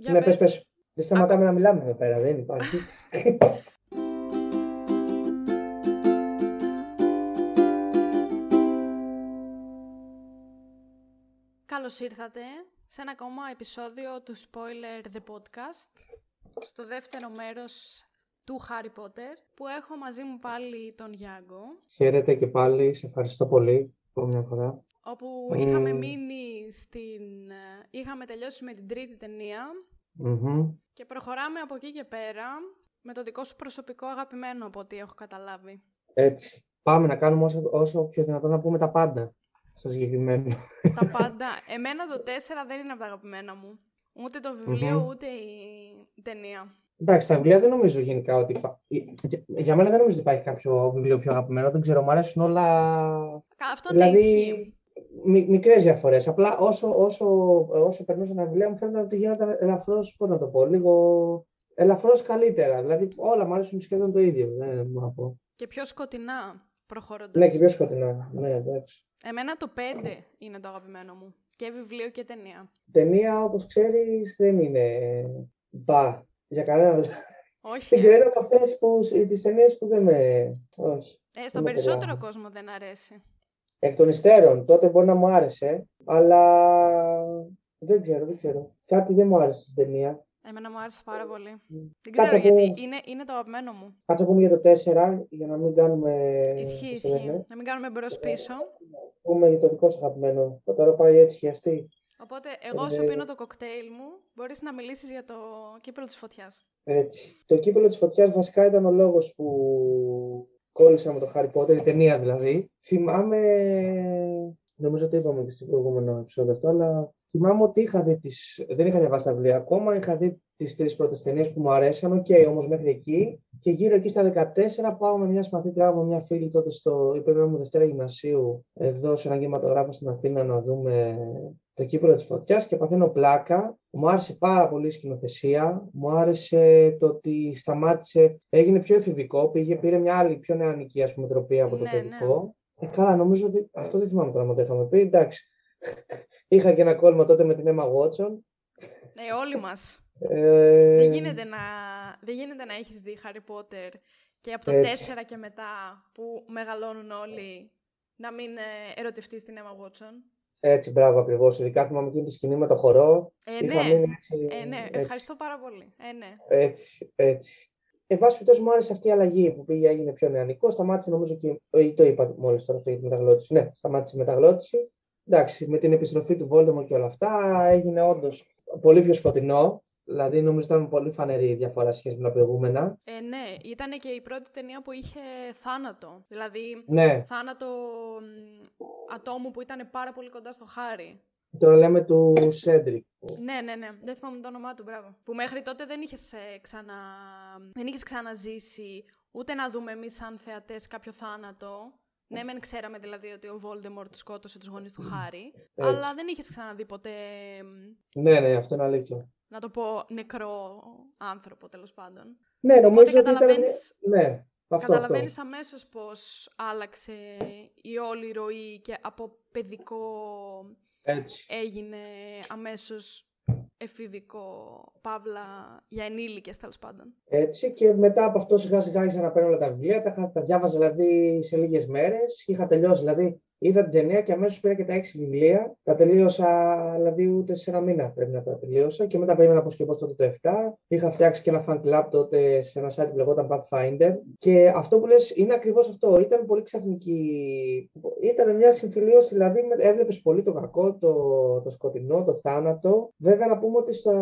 Για ναι, πες. πες, πες. Δεν σταματάμε να μιλάμε εδώ πέρα, δεν υπάρχει. Καλώς ήρθατε σε ένα ακόμα επεισόδιο του Spoiler The Podcast, στο δεύτερο μέρος του Harry Potter, που έχω μαζί μου πάλι τον Γιάγκο, Χαίρετε και πάλι, σε ευχαριστώ πολύ από μια φορά. όπου Μμμ. είχαμε μείνει στην... ε, είχαμε τελειώσει με την τρίτη ταινία Μμμ. και προχωράμε από εκεί και πέρα με το δικό σου προσωπικό αγαπημένο από ό,τι έχω καταλάβει. Έτσι. Πάμε να κάνουμε όσο, όσο πιο δυνατόν να πούμε τα πάντα στο συγκεκριμένο. τα πάντα. Εμένα το 4 δεν είναι από τα αγαπημένα μου. Ούτε το βιβλίο, Μμμ. ούτε η, η ταινία. Εντάξει, τα βιβλία δεν νομίζω γενικά ότι. υπά- Για, για μένα δεν νομίζω ότι υπάρχει κάποιο βιβλίο πιο αγαπημένο. Δεν ξέρω, μου αρέσουν όλα. Κα- Αυτό ναι, Δηλαδή, ισχύει. Μι, μικρές διαφορές. Απλά όσο, όσο, όσο περνούσα τα βιβλία μου φαίνεται ότι γίνονταν ελαφρώς, πώς να το πω, λίγο ελαφρώς καλύτερα. Δηλαδή, όλα μου αρέσουν σχεδόν το ίδιο. Δεν μπορώ να πω. Και πιο σκοτεινά προχωρώντας. Ναι, και πιο σκοτεινά. Ναι, εντάξει. Εμένα το 5 είναι το αγαπημένο μου. Και βιβλίο και ταινία. Ταινία, όπως ξέρεις, δεν είναι μπα για κανέναν. Όχι. Δεν ε. ξέρω από αυτές που, τις ταινίες που δεν με. Όχι. Ε, στον με περισσότερο τρελαίνει. κόσμο δεν αρέσει. Εκ των υστέρων, τότε μπορεί να μου άρεσε, αλλά δεν ξέρω, δεν ξέρω. Κάτι δεν μου άρεσε στην ταινία. Εμένα μου άρεσε πάρα πολύ. Δεν Κάτσε ξέρω να γιατί. πούμε- Είναι, είναι το αγαπημένο μου. Κάτσε να πούμε για το 4, για να μην κάνουμε. Ισχύει, πώς το λένε, ισχύει. Να μην κάνουμε μπρος πίσω. Πούμε για το δικό σου αγαπημένο. Το τώρα πάει έτσι χιαστή. Οπότε, εγώ σου Ε, πίνω το κοκτέιλ μου. Μπορείς να μιλήσεις για το κύπελο της φωτιάς. Έτσι. Το κύπελο της φωτιάς βασικά ήταν ο λόγος που κόλλησα με το Harry Potter, η ταινία δηλαδή. Θυμάμαι, νομίζω το είπαμε και στο προηγούμενο επεισόδιο αυτό, αλλά θυμάμαι ότι είχα δει τις, δεν είχα διαβάσει τα βιβλία ακόμα, είχα δει τις τρεις πρώτες ταινίες που μου αρέσαν, οκ, όμως μέχρι εκεί. Και γύρω εκεί στα 14 πάω με μια συμμαθήτριά μου, μια φίλη τότε στο, είπαμε Δευτέρα Γυμνασίου, εδώ σε ένα κινηματογράφο στην Αθήνα να δούμε το κύπελο της φωτιάς και παθαίνω πλάκα. Μου άρεσε πάρα πολύ η σκηνοθεσία. Μου άρεσε το ότι σταμάτησε, έγινε πιο εφηβικό, πήγε, πήρε μια άλλη πιο νεανική ας πούμε, τροπή από το Ναι, ναι. Παιδικό. Ε, καλά, νομίζω ότι αυτό δεν θυμάμαι τώρα αν το είχαμε πει. Εντάξει. Είχα και ένα κόλλημα τότε με την Emma Watson. Ε, όλοι μας. Ε, Δεν γίνεται, να, δεν γίνεται να έχεις δει Harry Potter και από το Έτσι. 4 και μετά που μεγαλώνουν όλοι να μην ε, ερωτευτείς την Emma Watson. Έτσι, μπράβο ακριβώς. Ειδικά θυμάμαι εκείνη τη σκηνή με το χορό. Ε, Είχα ναι. μείνει έτσι, Ε, ναι, έτσι. ευχαριστώ πάρα πολύ. Ε, ναι. Έτσι, έτσι. Εν πάση περιπτώσει, μου άρεσε αυτή η αλλαγή που πήγε, έγινε πιο νεανικό. Σταμάτησε νομίζω και. ε, Το είπα μόλις τώρα αυτό για τη μεταγλώτηση. Ναι, σταμάτησε η μεταγλώτηση. Εντάξει, με την επιστροφή του Voldemort και όλα αυτά έγινε όντως πολύ πιο σκοτεινό. Δηλαδή, νομίζω ήταν πολύ φανερή η διαφορά σχέση με τα προηγούμενα. Ε, ναι, ήταν και η πρώτη ταινία που είχε θάνατο. Δηλαδή, Ναι, θάνατο μ, ατόμου που ήταν πάρα πολύ κοντά στο Χάρι. Τώρα λέμε του Σέντρικ. Ναι, ναι, ναι. Δεν θυμάμαι το όνομά του, μπράβο. Που μέχρι τότε δεν είχες, ε, ξανα... δεν είχες ξαναζήσει ούτε να δούμε εμείς σαν θεατές κάποιο θάνατο. Ναι, μεν ξέραμε δηλαδή ότι ο Voldemort σκότωσε τους γονείς του Χάρι, αλλά δεν είχες ξαναδεί ποτέ, μ, Ναι, ναι, αυτό είναι αλήθεια. να το πω, νεκρό άνθρωπο τέλος πάντων. Ναι, νομίζω ότι ήταν. καταλαβαίνεις- Ναι, αυτό. αυτό. Καταλαβαίνεις αμέσως πώς άλλαξε η όλη ροή και από παιδικό Έτσι. έγινε αμέσως εφηβικό, παύλα για ενήλικες τέλος πάντων. Έτσι και μετά από αυτό σιγά σιγά άρχισα να παίρνω όλα τα βιβλία, τα, είχα- τα διάβαζα δηλαδή σε λίγες μέρες, είχα τελειώσει δηλαδή, είδα την ταινία και αμέσως πήρα και τα έξι βιβλία, τα τελείωσα δηλαδή ούτε σε ένα μήνα πρέπει να τα τελείωσα και μετά περίμενα πώς και πώς τότε το 7, είχα φτιάξει και ένα fan club τότε σε ένα site που λεγόταν Pathfinder και αυτό που λες είναι ακριβώς αυτό, ήταν πολύ ξαφνική, ήταν μια συμφιλίωση δηλαδή, με- έβλεπες πολύ το κακό, το, το σκοτεινό, το θάνατο, βέβαια να πούμε ότι στα,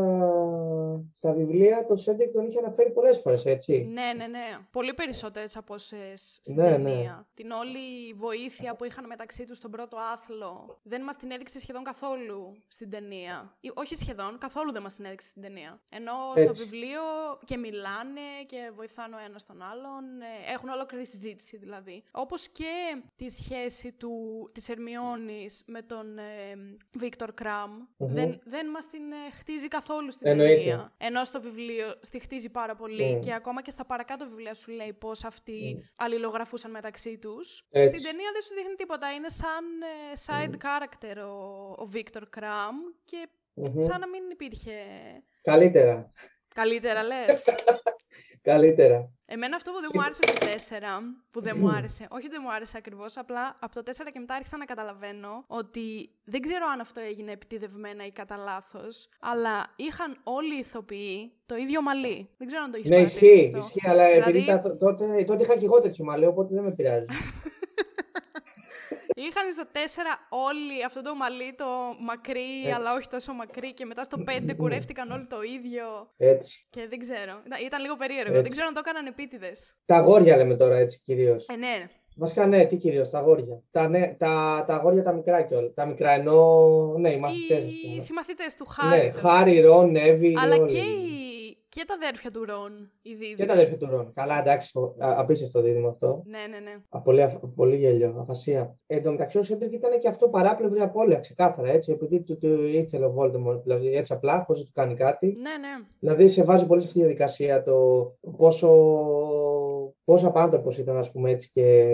στα βιβλία το Σέντεκ τον είχε αναφέρει πολλές φορές, έτσι. Ναι, ναι, ναι. Πολύ περισσότερες από όσες στην Ναι, ναι. ταινία. Την όλη βοήθεια που είχαν μεταξύ τους στον πρώτο άθλο δεν μας την έδειξε σχεδόν καθόλου στην ταινία. Ή, όχι σχεδόν, καθόλου δεν μας την έδειξε στην ταινία. Ενώ στο Έτσι. βιβλίο και μιλάνε και βοηθάνε ο ένας τον άλλον. ε, Έχουν ολόκληρη συζήτηση δηλαδή. Όπως και τη σχέση του, της Ερμιόνης με τον ε, Βίκτορ Κραμ. Μμμ. Δεν, δεν μας την ε, χτίζει καθόλου στην Εννοείται. ταινία. Ενώ στο βιβλίο στη χτίζει πάρα πολύ Mm. και ακόμα και στα παρακάτω βιβλία σου λέει πώς αυτοί αλληλογραφούσαν μεταξύ τους. Έτσι. Στην ταινία δεν σου δείχνει τίποτα. Είναι σαν ε, side character ο, ο Victor Kram και Μμμ. σαν να μην υπήρχε. Καλύτερα. Καλύτερα λες. Καλύτερα. Εμένα αυτό που δεν μου άρεσε στο 4, που δεν μου άρεσε, όχι ότι δεν μου άρεσε ακριβώς, απλά από το 4 και μετά άρχισα να καταλαβαίνω ότι δεν ξέρω αν αυτό έγινε επιτιδευμένα ή κατά λάθος, αλλά είχαν όλοι οι ηθοποιοί το ίδιο μαλλί. Δεν ξέρω αν το έχεις Ναι, παρατηρήσει ισχύει, αυτό. ισχύει, αλλά Δηλαδή- επειδή τα, τότε, τότε είχα και εγώ τέτοιο μαλλί, οπότε δεν με πειράζει. Είχαν στο 4 όλοι αυτό το μαλλί το μακρύ, Έτσι. αλλά όχι τόσο μακρύ, και μετά στο 5 κουρεύτηκαν όλοι το ίδιο. Έτσι. Και δεν ξέρω. Ήταν, ήταν λίγο περίεργο. Έτσι. Δεν ξέρω αν το έκαναν επίτηδες. Τα αγόρια λέμε τώρα έτσι κυρίως. Ε, ναι. Βασικά ναι, τι κυρίως, τα αγόρια. Τα, ναι, τα, τα αγόρια τα μικρά κιόλα. Τα μικρά ενώ. Ναι, οι μαθητές. Οι συμμαθητές του Χάρη. Ναι, το- Χάρη, Ρον, Εύη. Αλλά όλοι. και, οι... και τα αδέρφια του Ρον, οι δύο. Και τα αδερφή του Ρον. Καλά, εντάξει, ο- α- απίστευτο δίδυμο αυτό. Ναι, ναι, ναι. Α, πολύ, αφ- πολύ γέλιο, αφασία. Εν τω μεταξύ, ο Σέντρικ ήταν και αυτό παράπλευρη απώλεια, ξεκάθαρα έτσι. Επειδή του, του ήθελε ο Voldemort, δηλαδή έτσι απλά, χωρίς να του κάνει κάτι. Ναι, ναι. Δηλαδή, σε βάζει πολύ σε αυτή τη διαδικασία το πόσο, πόσο απάνθρωπος ήταν, ας πούμε, έτσι και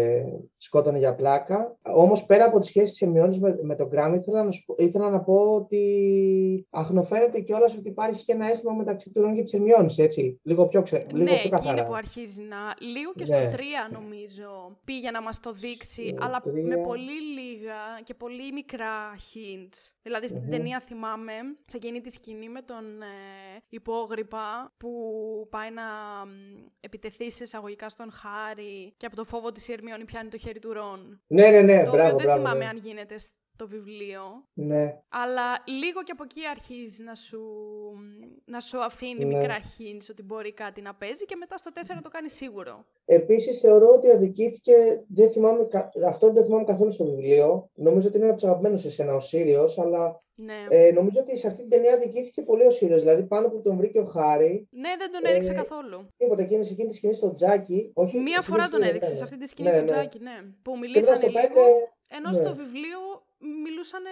σκότωνε για πλάκα. Όμως, πέρα από τις σχέσεις της Ερμιόνης με, με τον Γκράμ, ήθελα να, σου πω- ήθελα να πω ότι αχνοφαίνεται κιόλας ότι υπάρχει και ένα αίσθημα μεταξύ του Ρον και της Ερμιόνης, έτσι. Λίγο πιο, ξε... λίγο ναι, πιο εκεί καθαρά. είναι που αρχίζει να. Λίγο και Ναι. στο 3 νομίζω πήγε να μας το δείξει, Στο αλλά τρία. με πολύ λίγα και πολύ μικρά hints. Δηλαδή στην Μμμ. ταινία θυμάμαι, σε εκείνη τη σκηνή με τον ε, υπόγρυπα που πάει να μ, επιτεθεί σε εισαγωγικά στον Χάρη και από το φόβο της η Ερμιόνη πιάνει το χέρι του Ρον. Ναι, ναι, ναι, το μπράβο, οποίο δεν μπράβο, θυμάμαι ναι. αν γίνεται στο βιβλίο. Ναι, Αλλά λίγο και από εκεί αρχίζει να σου, να σου αφήνει Ναι. μικρά hints ότι μπορεί κάτι να παίζει και μετά στο 4 το κάνει σίγουρο. Επίσης, θεωρώ ότι αδικήθηκε. Δεν θυμάμαι, κα- αυτό δεν το θυμάμαι καθόλου στο βιβλίο. Νομίζω ότι είναι από τους αγαπημένους σε σένα ο Σύριος, αλλά Ναι. ε, νομίζω ότι σε αυτή την ταινία αδικήθηκε πολύ ο Σύριος. Δηλαδή, πάνω που τον βρήκε ο Χάρη, ναι, δεν τον έδειξε ε, καθόλου. τίποτα εκείνη, σε εκείνη τη σκηνή στο Τζάκι. Όχι, Μία εκείνη φορά τη τον σκηνή, έδειξε ναι. σε αυτή τη σκηνή Ναι, στο ναι. τζάκι, ναι. Που Και μετά μιλήσανε στο λίγο, πέντε, ενώ ναι. στο βιβλίο μιλούσαν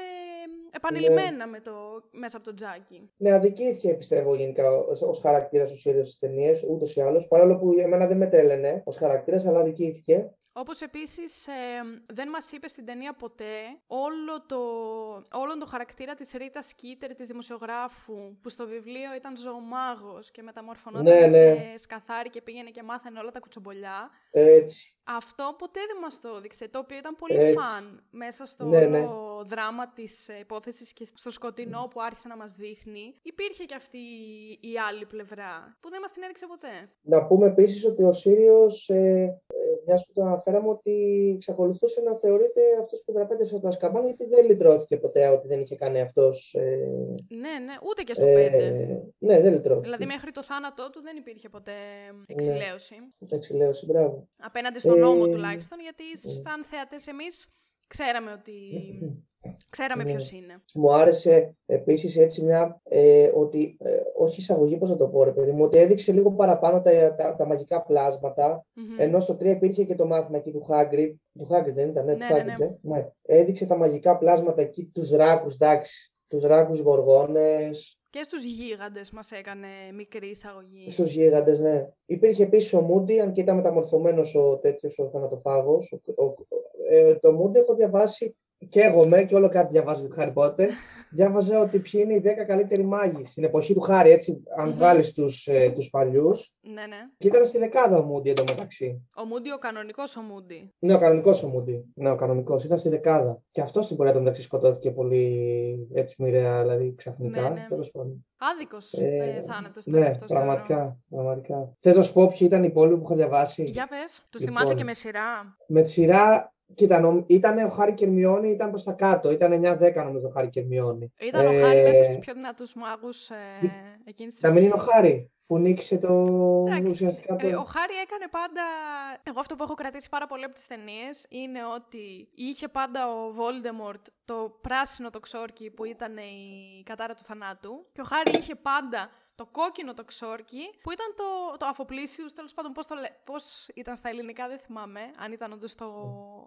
επανειλημμένα με το, μέσα από το τζάκι. Ναι, αδικήθηκε πιστεύω γενικά ως χαρακτήρας ο Σύριος στις ταινίες, ούτως ή άλλως. Παρόλο που εμένα δεν με τρέλαινε ως χαρακτήρας, αλλά αδικήθηκε. Όπως επίσης ε, δεν μας είπε στην ταινία ποτέ όλο το, όλον το χαρακτήρα της Ρίτα Σκίτερ, της δημοσιογράφου, που στο βιβλίο ήταν ζωομάγος και μεταμορφωνόταν Ναι, ναι. σε σκαθάρι και πήγαινε και μάθαινε όλα τα κουτσομπολιά. Έτσι. Αυτό ποτέ δεν μας το έδειξε, το οποίο ήταν πολύ Έτσι. φαν μέσα στο Ναι, όλο ναι. δράμα της ε, υπόθεσης και στο σκοτεινό που άρχισε να μας δείχνει. Υπήρχε και αυτή η άλλη πλευρά που δεν μας την έδειξε ποτέ. Να πούμε επίσης ότι ο Σύριος, ε, ε, μιας που το αναφέραμε, ότι εξακολουθούσε να θεωρείται αυτός που δραπέτευσε από τα σκαμπάνια, γιατί δεν λυτρώθηκε ποτέ ότι δεν είχε κάνει αυτός. Ε, Ναι, ναι, ούτε και στο ε, 5. ναι, δεν λυτρώθηκε. Δηλαδή μέχρι το θάνατό του δεν υπήρχε ποτέ εξηλαίωση. Εντάξει, λέω, μπράβο. Απέναντι στον νόμο Ε, τουλάχιστον, γιατί σαν θεατές εμείς ξέραμε ότι... Ξέραμε Ναι. ποιος είναι. Μου άρεσε επίσης έτσι μια. Ε, ότι, ε, όχι εισαγωγή, πώς να το πω, ρε παιδί μου, ότι έδειξε λίγο παραπάνω τα, τα, τα μαγικά πλάσματα. Μμμ. Ενώ στο 3 υπήρχε και το μάθημα εκεί του Hagrid. Του Hagrid δεν ήταν, ναι, Ναι, του ναι, Hagrid, ναι. ε. ναι. Έδειξε τα μαγικά πλάσματα εκεί, τους δράκους, εντάξει. Τους δράκους γοργόνες, Και στους γίγαντες μας έκανε μικρή εισαγωγή. στους γίγαντες, ναι. Υπήρχε επίσης ο Μούντι, αν και ήταν μεταμορφωμένος ο τέτοιος ο θανατοφάγος. Ο, ο- ε, το Μούντι έχω διαβάσει και εγώ με και όλο κάτι διαβάζω για το Χάρι Πότερ. Διάβαζα ότι ποιοι είναι οι 10 καλύτεροι μάγοι στην εποχή του Χάρη, έτσι, αν Μμμ. βγάλεις τους, ε, τους παλιούς. Ναι, ναι. Και ήταν στη δεκάδα ο Μούντι εντωμεταξύ. Ο Μούντι, ο κανονικός ο Μούντι. Ναι, ο κανονικός ο Μούντι. Ναι, ο κανονικός. Ήταν στη δεκάδα. Και αυτό στην πορεία του μεταξύ σκοτώθηκε πολύ έτσι μοιραία, δηλαδή ξαφνικά. Ναι, ναι. Τέλος πάντων. Άδικος Ε, ε, θάνατος ήταν Ναι, αυτός, θεωρώ. πραγματικά. πραγματικά. Θες να σου πω ποιοι ήταν οι υπόλοιποι που έχω διαβάσει; Για πες, τους Λοιπόν. θυμάσαι και με σειρά; Με τη σειρά, κοίτα, νομ- ήταν ο Χάρη Κερμιόνι, ήταν προς τα κάτω. Ήταν 9-10 νομίζω ο Χάρη Κερμιόνι. Ήταν ο Ε, Χάρη μέσα στους πιο δυνατούς μάγους ε, εκείνης της Να μην είναι ο εποχής. Χάρη που νίκησε το Εντάξει, ουσιαστικά το. ε, ο Χάρη έκανε πάντα. Εγώ αυτό που έχω κρατήσει πάρα πολύ από τις ταινίες είναι ότι είχε πάντα ο Voldemort το πράσινο το ξόρκι που ήταν η κατάρα του θανάτου. Και ο Χάρη είχε πάντα το κόκκινο το ξόρκι που ήταν το, το αφοπλήσιου. Τέλος πάντων, πώς πώς ήταν στα ελληνικά, δεν θυμάμαι. Αν ήταν όντως το,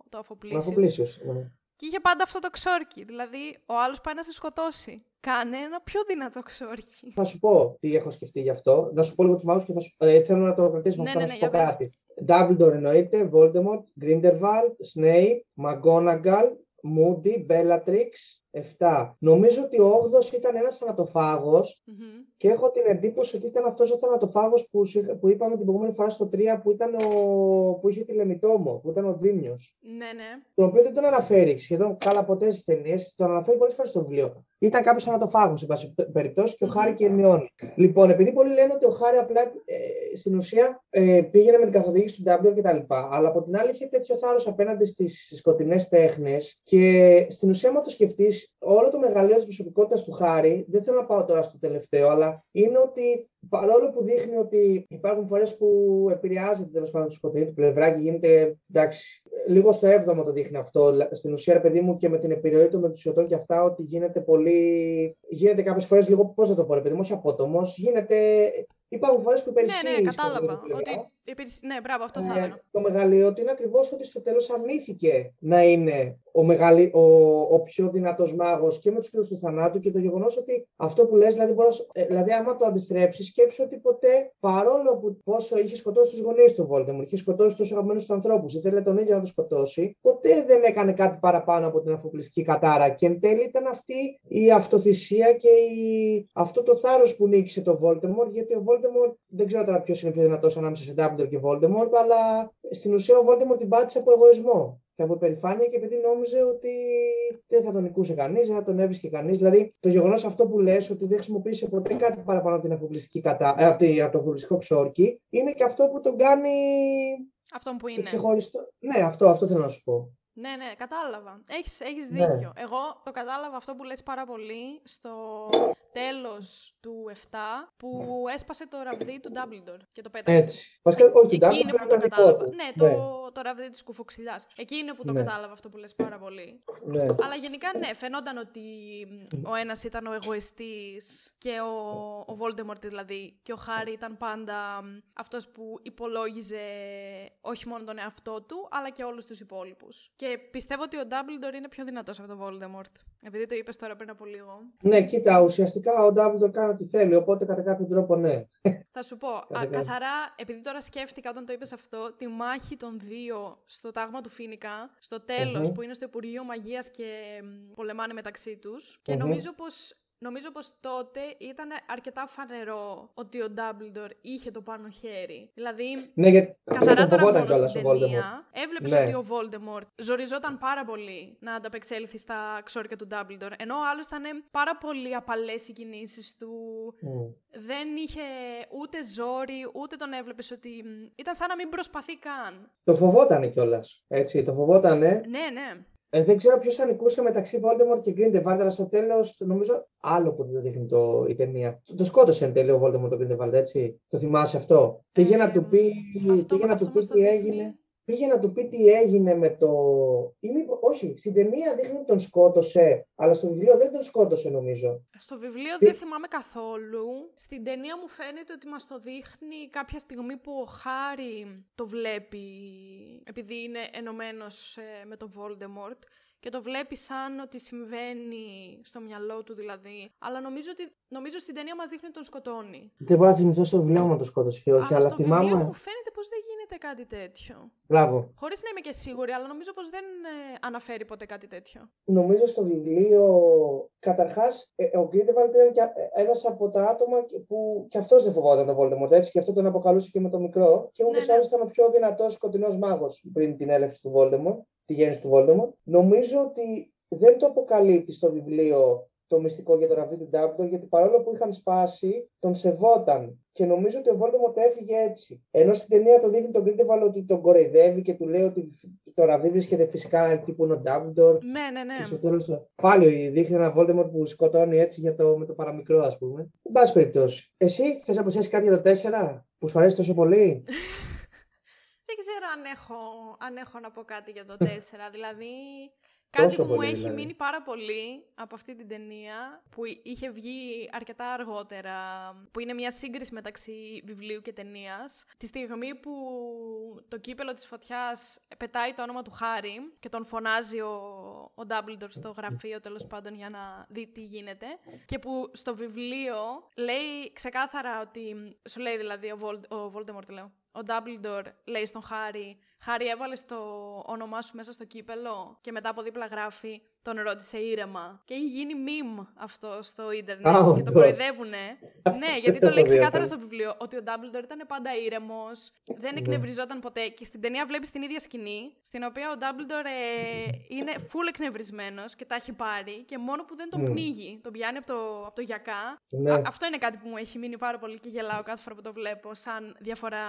το αφοπλήσιου. Αφοπλήσιος, ναι. Και είχε πάντα αυτό το ξόρκι. Δηλαδή, ο άλλος πάει να σε σκοτώσει. Κάνε ένα πιο δυνατό ξόρκι. Θα σου πω τι έχω σκεφτεί γι' αυτό. Να σου πω λίγο τους μάγου και θα σου... ε, θέλω να το κρατήσουμε Ναι, αυτό ναι, να ναι, σου πω για πες. κάτι. Dumbledore εννοείται, Voldemort, Grindelwald, Snape, McGonagall, Moody, Bellatrix, 7. Νομίζω ότι ο 8 ήταν ένας θανατοφάγος Μμμ. και έχω την εντύπωση ότι ήταν αυτός ο θανατοφάγος που, σου είχα- που είπαμε την προηγούμενη φορά στο 3 που, ήταν ο, που είχε τηλεμητόμο, που ήταν ο Δήμιος. Ναι, ναι. Τον οποίο δεν τον αναφέρει σχεδόν καλά ποτέ στις ταινίες, τον αναφέρει πολλές φορές στο βιβλίο. Ήταν κάποιος θανατοφάγος, σε πάση περιπτώσει, και ο Χάρη και Ερμιόνη. Λοιπόν, επειδή πολλοί λένε ότι ο Χάρη απλά ε, στην ουσία ε, πήγαινε με την καθοδήγηση του Ντάμπλερ κτλ. Αλλά από την άλλη είχε τέτοιο θάρρος απέναντι στις σκοτεινές τέχνες και στην ουσία, άμα το σκεφτείς, όλο το μεγαλείο της προσωπικότητας του Χάρη, δεν θέλω να πάω τώρα στο τελευταίο, αλλά είναι ότι παρόλο που δείχνει ότι υπάρχουν φορές που επηρεάζεται τέλος πάντων τη σκοτεινή του πλευρά και γίνεται. Εντάξει, λίγο στο έβδομο το δείχνει αυτό. Στην ουσία, ρε παιδί μου, και με την επιρροή του με του ιωτών και αυτά, ότι γίνεται πολύ. Γίνεται κάποιες φορές λίγο. Πώς να το πω, ρε παιδί μου, όχι απότομος. Γίνεται. Υπάρχουν φορές που Ναι, υπερισχύει. ναι, η σκοτεινή κατάλαβα. του πλευρά. Ότι υπήρξε- Ναι, μπράβο, αυτό θα Ε, έλεγα. το μεγαλείο του είναι ακριβώς ότι στο τέλος αρνήθηκε να είναι ο, μεγαλύ, ο, ο πιο δυνατός μάγος και με τους κρύου του θανάτου και το γεγονός ότι αυτό που λες, δηλαδή, μπορείς, ε, δηλαδή άμα το αντιστρέψεις, σκέψου ότι ποτέ παρόλο που πόσο είχε σκοτώσει τους γονείς του Βόλτεμορ, είχε σκοτώσει τους αγαπημένους του ανθρώπους, ήθελε τον ίδιο να τους σκοτώσει, ποτέ δεν έκανε κάτι παραπάνω από την αφοπλιστική κατάρα. Και εν τέλει ήταν αυτή η αυτοθυσία και η... αυτό το θάρρος που νίκησε το Voldemort, γιατί ο Voldemort δεν ξέρω τώρα ποιος είναι πιο δυνατός ανάμεσα σε Dumbledore και Voldemort, αλλά στην ουσία ο Voldemort την πάτησε από εγωισμό και από υπερηφάνεια και επειδή νόμιζε ότι δεν θα τον νικούσε κανείς, δεν θα τον έβρισκε κανείς. Δηλαδή το γεγονός αυτό που λες ότι δεν χρησιμοποίησε ποτέ κάτι παραπάνω από την αφοπλιστική κατά... ε, από, τη- από το αφοπλιστικό ξόρκι, είναι και αυτό που τον κάνει Αυτό που και είναι. ξεχωριστό. Ναι, αυτό, αυτό θέλω να σου πω. Ναι, ναι, κατάλαβα. Έχεις, έχεις Ναι. δίκιο. Εγώ το κατάλαβα αυτό που λες πάρα πολύ στο τέλος του 7 που έσπασε το ραβδί του Dumbledore και το πέταξε. Έτσι. Βασικά, όχι, τον Εκεί είναι Dumbledore που το ήταν δικό κατάλαβα. του. Ναι, το, το ραβδί της κουφοξιλιάς. Εκεί είναι που το Ναι. κατάλαβα αυτό που λες πάρα πολύ. Ναι. Αλλά γενικά ναι, φαινόταν ότι μ, ο ένας ήταν ο εγωιστής και ο, ο Voldemort δηλαδή και ο Χάρη ήταν πάντα μ, αυτός που υπολόγιζε όχι μόνο τον εαυτό του αλλά και όλους τους υπόλοιπους. Και πιστεύω ότι ο Dumbledore είναι πιο δυνατός από τον Voldemort. Επειδή το είπες τώρα πριν από λίγο. ναι, κοίτα, ουσιαστικά ο Dumbledore κάνει ό,τι θέλει, οπότε κατά κάποιο τρόπο ναι. Θα σου πω, α, Κατάλαβα. καθαρά, επειδή τώρα σκέφτηκα όταν το είπες αυτό, τη μάχη των δύο στο τάγμα του Φίνικα, στο τελος Μμμ. που είναι στο Υπουργείο Μαγείας και μ, πολεμάνε μεταξύ τους. Και Μμμ. νομίζω πως... Νομίζω πως τότε ήταν αρκετά φανερό ότι ο Dumbledore είχε το πάνω χέρι. Δηλαδή, Ναι, γιατί καθαρά τον τώρα φοβόταν μόνος κιόλας στην ο Voldemort. ταινία, έβλεπες Ναι. ότι ο Voldemort ζοριζόταν πάρα πολύ να ανταπεξέλθει στα ξόρια του Dumbledore, ενώ ο άλλος ήταν πάρα πολύ απαλές οι κινήσεις του, Μμ. δεν είχε ούτε ζόρι, ούτε τον έβλεπες ότι μ, ήταν σαν να μην προσπαθεί καν. Το φοβότανε κιόλας. Έτσι, το φοβότανε. Ναι, ναι. Ε, δεν ξέρω ποιος ανικούσε μεταξύ Voldemort και Grindelwald, αλλά στο τέλος νομίζω άλλο που δεν το δείχνει το, η ταινία. Το, το σκότωσε εν τέλει ο Voldemort το Grindelwald, έτσι. Το θυμάσαι αυτό; Πήγε να του πει, αυτό- πήγε να αυτό του μας πει το τι δείχνει. έγινε. Πήγε να του πει τι έγινε με το. Ή μήπως- όχι, στην ταινία δείχνει ότι τον σκότωσε, αλλά στο βιβλίο δεν τον σκότωσε νομίζω. Στο βιβλίο Τι- δεν θυμάμαι καθόλου. Στην ταινία μου φαίνεται ότι μας το δείχνει κάποια στιγμή που ο Χάρη το βλέπει, επειδή είναι ενωμένος ε, με τον Voldemort, και το βλέπεις σαν ότι συμβαίνει στο μυαλό του δηλαδή. Αλλά νομίζω ότι νομίζω στην ταινία μας δείχνει ότι τον σκοτώνει. Δεν μπορώ να θυμηθώ στο βιβλίο μου το σκότωσε ή όχι, αλλά αλλά στο βιβλίο θυμάμαι. μου φαίνεται πως δεν γίνεται κάτι τέτοιο. Μπράβο. Χωρίς να είμαι και σίγουρη, αλλά νομίζω πως δεν ε, αναφέρει ποτέ κάτι τέτοιο. Νομίζω στο βιβλίο, καταρχάς, ε, ο Grindelwald ήταν και ε, ένας από τα άτομα και- που και αυτός δεν φοβόταν τον Voldemort, έτσι, και αυτό τον αποκαλούσε και με το μικρό. Και ούτως Ναι, ή ναι. άλλως ήταν ο πιο δυνατός σκοτεινός μάγος πριν την έλευση του Voldemort, τη γέννηση του Voldemort. Νομίζω ότι δεν το αποκαλύπτει στο βιβλίο το μυστικό για το ραβδί του Dumbledore, γιατί παρόλο που είχαν σπάσει, τον σεβόταν. Και νομίζω ότι ο Voldemort έφυγε έτσι. Ενώ στην ταινία το δείχνει τον Grindelwald ότι τον κοροϊδεύει και του λέει ότι το ραβδί βρίσκεται φυσικά εκεί που είναι ο Dumbledore. Ναι, ναι, ναι. Και στο τέλος το- Πάλι δείχνει ένα Voldemort που σκοτώνει έτσι για το, με το παραμικρό, ας πούμε. Εν πάση περιπτώσει. Εσύ θες να προσθέσεις κάτι για το 4 που σου αρέσει τόσο πολύ; Δεν ξέρω αν έχω, αν έχω να πω κάτι για το 4. δηλαδή, κάτι Τόσο που μου πολύ, έχει δηλαδή. μείνει πάρα πολύ από αυτή την ταινία, που είχε βγει αρκετά αργότερα, που είναι μια σύγκριση μεταξύ βιβλίου και ταινία. Τη στιγμή που το κύπελο της φωτιάς πετάει το όνομα του Χάρη και τον φωνάζει ο, ο Dumbledore στο γραφείο τέλος πάντων για να δει τι γίνεται και που στο βιβλίο λέει ξεκάθαρα ότι, σου λέει δηλαδή ο, Vol, ο Voldemort λέω, ο Dumbledore λέει στον Χάρη Χάρη έβαλες το όνομά σου μέσα στο κύπελο και μετά από δίπλα γράφει τον ρώτησε ήρεμα. Και έχει γίνει meme αυτό στο ίντερνετ και το κοροϊδεύουνε. ναι, γιατί το λέει ξεκάθαρα στο βιβλίο ότι ο Dumbledore ήταν πάντα ήρεμος, δεν ναι. εκνευριζόταν ποτέ. Και στην ταινία βλέπεις την ίδια σκηνή, στην οποία ο Dumbledore ε, είναι full εκνευρισμένος και τα έχει πάρει και μόνο που δεν τον mm. πνίγει. Τον πιάνει από το, από το γιακά. Ναι. αυτό είναι κάτι που μου έχει μείνει πάρα πολύ και γελάω κάθε φορά που το βλέπω, σαν διαφορά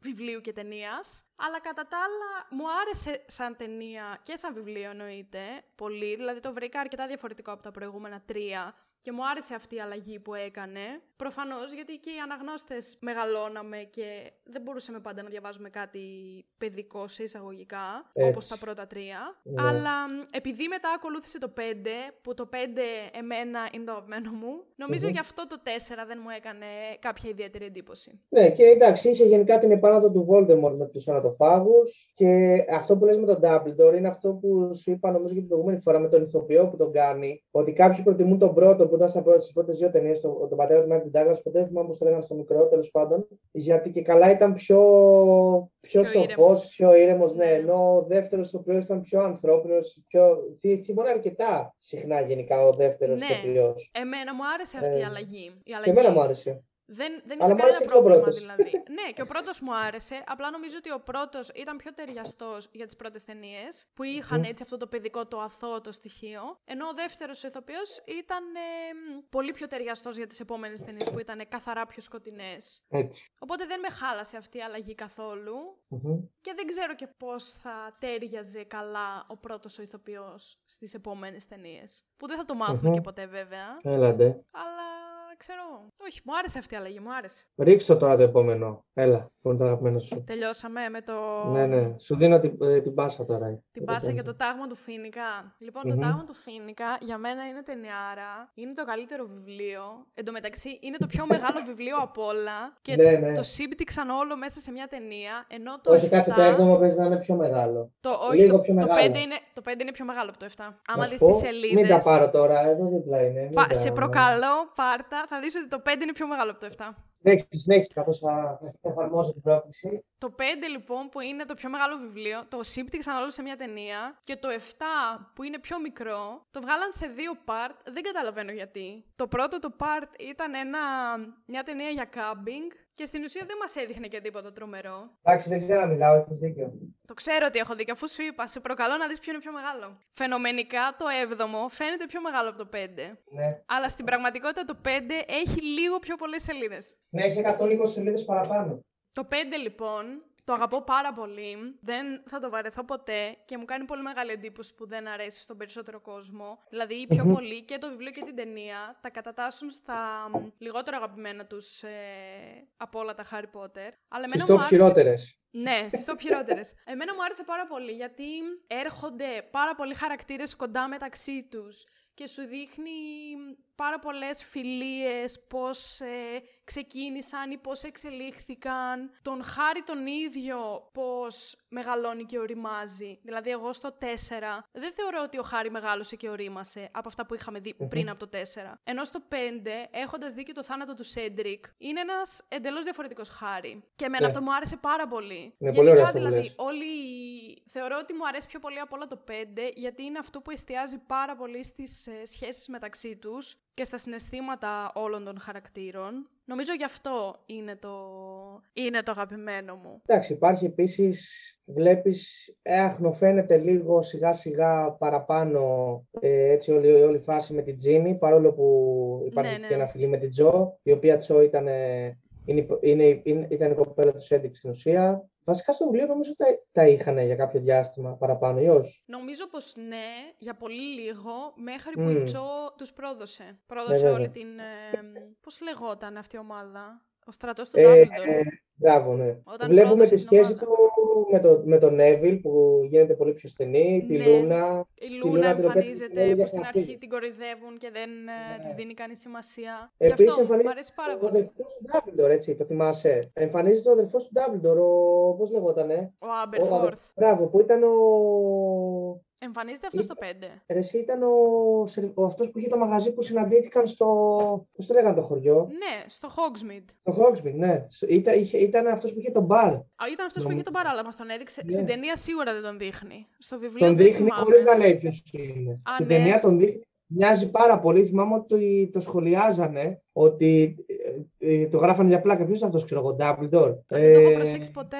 βιβλίου και ταινίας. Αλλά κατά τα άλλα μου άρεσε σαν ταινία και σαν βιβλίο εννοείται πολύ. Δηλαδή το βρήκα αρκετά διαφορετικό από τα προηγούμενα τρία και μου άρεσε αυτή η αλλαγή που έκανε. Προφανώς γιατί και οι αναγνώστες μεγαλώναμε και δεν μπορούσαμε πάντα να διαβάζουμε κάτι παιδικό σε εισαγωγικά, όπως τα πρώτα τρία. Ναι. Αλλά επειδή μετά ακολούθησε το 5, που το 5 εμένα είναι το αγαπημένο μου, νομιζω γι' αυτό το 4 δεν μου έκανε κάποια ιδιαίτερη εντύπωση. Ναι, και εντάξει, είχε γενικά την επάνωδο του Voldemort με τους ανατοφάγου. Και αυτό που λες με τον Dumbledore είναι αυτό που σου είπα νομίζω και την προηγούμενη φορά με τον ηθοποιό που τον κάνει. Ότι κάποιοι προτιμούν τον πρώτο που ήταν στι πρώτες δύο ταινίες, τον, τον πατέρα του Μάικλ Ντάγκλα, ποτέ δεν θυμάμαι πώς το λέγανε στο μικρό, τέλος πάντων. Γιατί και καλά ήταν πιο, πιο, πιο σοφός, πιο ήρεμος, ναι, ναι. Ενώ ο δεύτερος, ο οποίος ήταν πιο ανθρώπινος, πιο. Θυμώνει αρκετά συχνά γενικά ο δεύτερος ναι. Εμένα μου άρεσε αυτή ε, η αλλαγή. Η αλλαγή. Και εμένα μου άρεσε. Δεν, δεν είχα κανένα πρόβλημα δηλαδή. ναι, και ο πρώτος μου άρεσε. Απλά νομίζω ότι ο πρώτος ήταν πιο ταιριαστός για τις πρώτες ταινίες, που είχαν έτσι αυτό το παιδικό, το αθώο το στοιχείο. Ενώ ο δεύτερος ηθοποιός ήταν ε, πολύ πιο ταιριαστός για τις επόμενες ταινίες, που ήταν καθαρά πιο σκοτεινές. Οπότε δεν με χάλασε αυτή η αλλαγή Και δεν ξέρω και πώς θα τέριαζε καλά ο πρώτος ο ηθοποιός στις επόμενες ταινίες. Που δεν θα το μαθουμε και ποτέ βέβαια. Έλατε. Αλλά ξέρω. Όχι, μου άρεσε αυτή η αλλαγή, μου άρεσε. Ρίξτε το τώρα το επόμενο. Έλα, που είναι το αγαπημένο σου. Τελειώσαμε με το. Ναι, ναι. Σου δίνω την, ε, την πάσα τώρα. Την πάσα για το τάγμα του Φίνικα. Λοιπόν, το τάγμα του Φίνικα για μένα είναι ταινιάρα. Είναι το καλύτερο βιβλίο. Εν τω μεταξύ, είναι το πιο μεγάλο βιβλίο από όλα. Και ναι, ναι. το σύμπτυξαν όλο μέσα σε μια ταινία. Ενώ το Όχι, 7... κάτσε το 7ο παίζει να είναι πιο μεγάλο. Το, όχι, Λίγο το, πιο το, 5 είναι, το 5 είναι πιο μεγάλο από το 7. Άμα δεις τις σελίδε. Μην τα πάρω τώρα, εδώ δίπλα είναι. Πα, σε προκαλώ, πάρτα. Θα δεις ότι το 5 είναι πιο μεγάλο από το 7. Συνέχισε, συνέχισε καθώς θα εφαρμόζω την πρόκληση. Το 5 λοιπόν που είναι το πιο μεγάλο βιβλίο, το σύμπτυξαν όλο σε μια ταινία και το 7 που είναι πιο μικρό, το βγάλαν σε δύο part, δεν καταλαβαίνω γιατί. Το πρώτο το part ήταν ένα, μια ταινία για κάμπινγκ και στην ουσία δεν μας έδειχνε και τίποτα τρομερό. Εντάξει, δεν ξέρω να μιλάω, έχεις δίκιο. Το ξέρω ότι έχω δίκιο, αφού σου είπα, σε προκαλώ να δεις ποιο είναι πιο μεγάλο. Φαινομενικά το 7ο φαίνεται πιο μεγάλο από το 5. Ναι. Αλλά στην πραγματικότητα το 5 έχει λίγο πιο πολλές σελίδες. Ναι, έχει 120 σελίδες παραπάνω. Το 5 λοιπόν το αγαπώ πάρα πολύ. Δεν θα το βαρεθώ ποτέ και μου κάνει πολύ μεγάλη εντύπωση που δεν αρέσει στον περισσότερο κόσμο. Δηλαδή, οι πιο πολλοί και το βιβλίο και την ταινία τα κατατάσσουν στα λιγότερο αγαπημένα τους ε, από όλα τα Harry Potter. Αλλά στις top χειρότερες. Ναι, στις top χειρότερες. Εμένα μου άρεσε πάρα πολύ γιατί έρχονται πάρα πολλοί χαρακτήρες κοντά μεταξύ τους και σου δείχνει πάρα πολλές φιλίες, πώς ε, ξεκίνησαν ή πώς εξελίχθηκαν. Τον Χάρη τον ίδιο πώς μεγαλώνει και οριμάζει. Δηλαδή εγώ στο 4 δεν θεωρώ ότι ο Χάρη μεγάλωσε και ορίμασε από αυτά που είχαμε δει πριν από το 4. Ενώ στο 5, έχοντας δει και το θάνατο του Σέντρικ, είναι ένας εντελώς διαφορετικός Χάρη. Και εμένα ναι. αυτό μου άρεσε πάρα πολύ. Είναι Γενικά πολύ δηλαδή όλοι... Θεωρώ ότι μου αρέσει πιο πολύ από όλα το 5 γιατί είναι αυτό που εστιάζει πάρα πολύ στις ε, σχέσεις μεταξύ τους και στα συναισθήματα όλων των χαρακτήρων. Νομίζω γι' αυτό είναι το, είναι το αγαπημένο μου. Εντάξει, υπάρχει επίσης, βλέπεις, έχνοφαίνεται λίγο σιγά σιγά παραπάνω ε, έτσι όλη, όλη η φάση με την Τζίμι, παρόλο που υπάρχει ναι, ναι. και ένα φιλί με την Τζο, η οποία Τζο ήταν, είναι, είναι, είναι, ήταν η κοπέλα του Σέντιξ στην ουσία. Βασικά στο βιβλίο νομίζω τα, τα είχαν για κάποιο διάστημα παραπάνω ή όχι; Νομίζω πως ναι, για πολύ λίγο, μέχρι που η Τζο τους πρόδωσε. Πρόδωσε όλη την... Ε, πώς λεγόταν αυτή η ομάδα; Ο στρατός του ε, Ε, μπράβο, ναι. Βλέπουμε τη σχέση του με, το, με τον Νέβιλ που γίνεται πολύ πιο στενή, τη ναι. Λούνα. Η Λούνα εμφανίζεται που στην αρχή την κοροϊδεύουν και δεν ε, ναι. της δίνει κανείς σημασία. Επίσης εμφανίζεται ο αδερφό του Ντάμπλντορ, έτσι, το θυμάσαι. Εμφανίζεται ο αδερφό του Ντάμπλντορ, ο. Πώς λεγότανε. Ο Άμπερφορθ. Μπράβο, που ήταν ο Εμφανίζεται αυτό στο 5. Ρε, εσύ ήταν ο, σερ- ο αυτός που είχε το μαγαζί που συναντήθηκαν στο. Πώς το λέγανε το χωριό; Ναι, στο Hogsmeade. Στο Hogsmeade, ναι. Σ- Ήταν, είχε, ήταν αυτός που είχε το μπαρ. Α, ήταν αυτός που είχε τον παράλα, μας τον έδειξε. Ναι. Στην ταινία σίγουρα δεν τον δείχνει. Στο βιβλίο Τον δεν δείχνει θυμάμαι. χωρίς να λέει ποιος είναι. Α, Στην ναι. ταινία τον δείχνει. Μοιάζει πάρα πολύ. Θυμάμαι ότι το σχολιάζανε ότι ε, ε, το γράφανε για πλάκα. Ποιος είναι αυτός, ξέρω εγώ, Dumbledore. Δεν το έχω Ε, προσέξει ποτέ.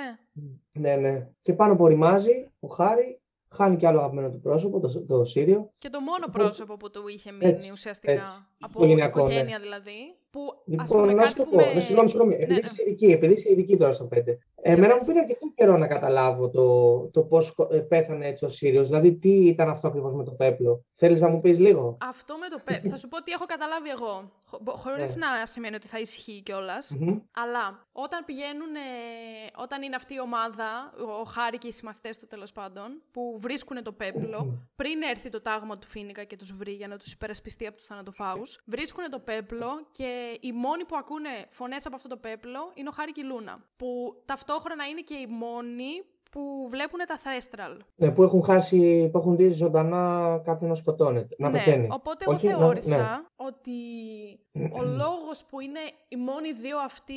Ναι, ναι. Και πάνω που οριμάζει ο Χάρη, χάνει κι άλλο αγαπημένο του πρόσωπο, το, το Σύριο. Και το μόνο Λοιπόν, πρόσωπο που του είχε μείνει έτσι, ουσιαστικά. έτσι. Από Οικογενειακό, ναι. οικογένεια δηλαδή. Που ας Λοιπόν, πούμε να κάτι σου το που πω. με... Ναι, συγγνώμη, συγγνώμη. Επειδή ναι. είσαι ειδική, επειδή είσαι ειδική τώρα στο 5. Εμένα πες. μου πήρε αρκετό καιρό να καταλάβω το, το πώς πέθανε έτσι ο Σύριος. Δηλαδή, τι ήταν αυτό ακριβώς με το πέπλο; Θέλεις να μου πεις λίγο; Αυτό με το πέ... θα σου πω τι έχω καταλάβει εγώ. Χωρίς Ναι. να σημαίνει ότι θα ισχύει κιόλας. Μμμ. Αλλά όταν πηγαίνουν, ε, όταν είναι αυτή η ομάδα, ο- ο Χάρη και οι συμμαθητές του τέλος πάντων, που βρίσκουν το πέπλο, πριν έρθει το τάγμα του Φίνικα και τους βρει για να τους υπερασπιστεί από τους θανατοφάγους, βρίσκουν το πέπλο και οι μόνοι που ακούνε φωνές από αυτό το πέπλο είναι ο Χάρη και η Λούνα. Που ταυτόχρονα είναι και οι μόνοι που βλέπουν τα Θέστραλ. Ναι, που έχουν χάσει, που έχουν δει ζωντανά κάποιον να σκοτώνεται, να ναι, πεθαίνει. οπότε Όχι, εγώ να- θεώρησα ναι. ότι ο λόγος που είναι οι μόνοι δύο αυτοί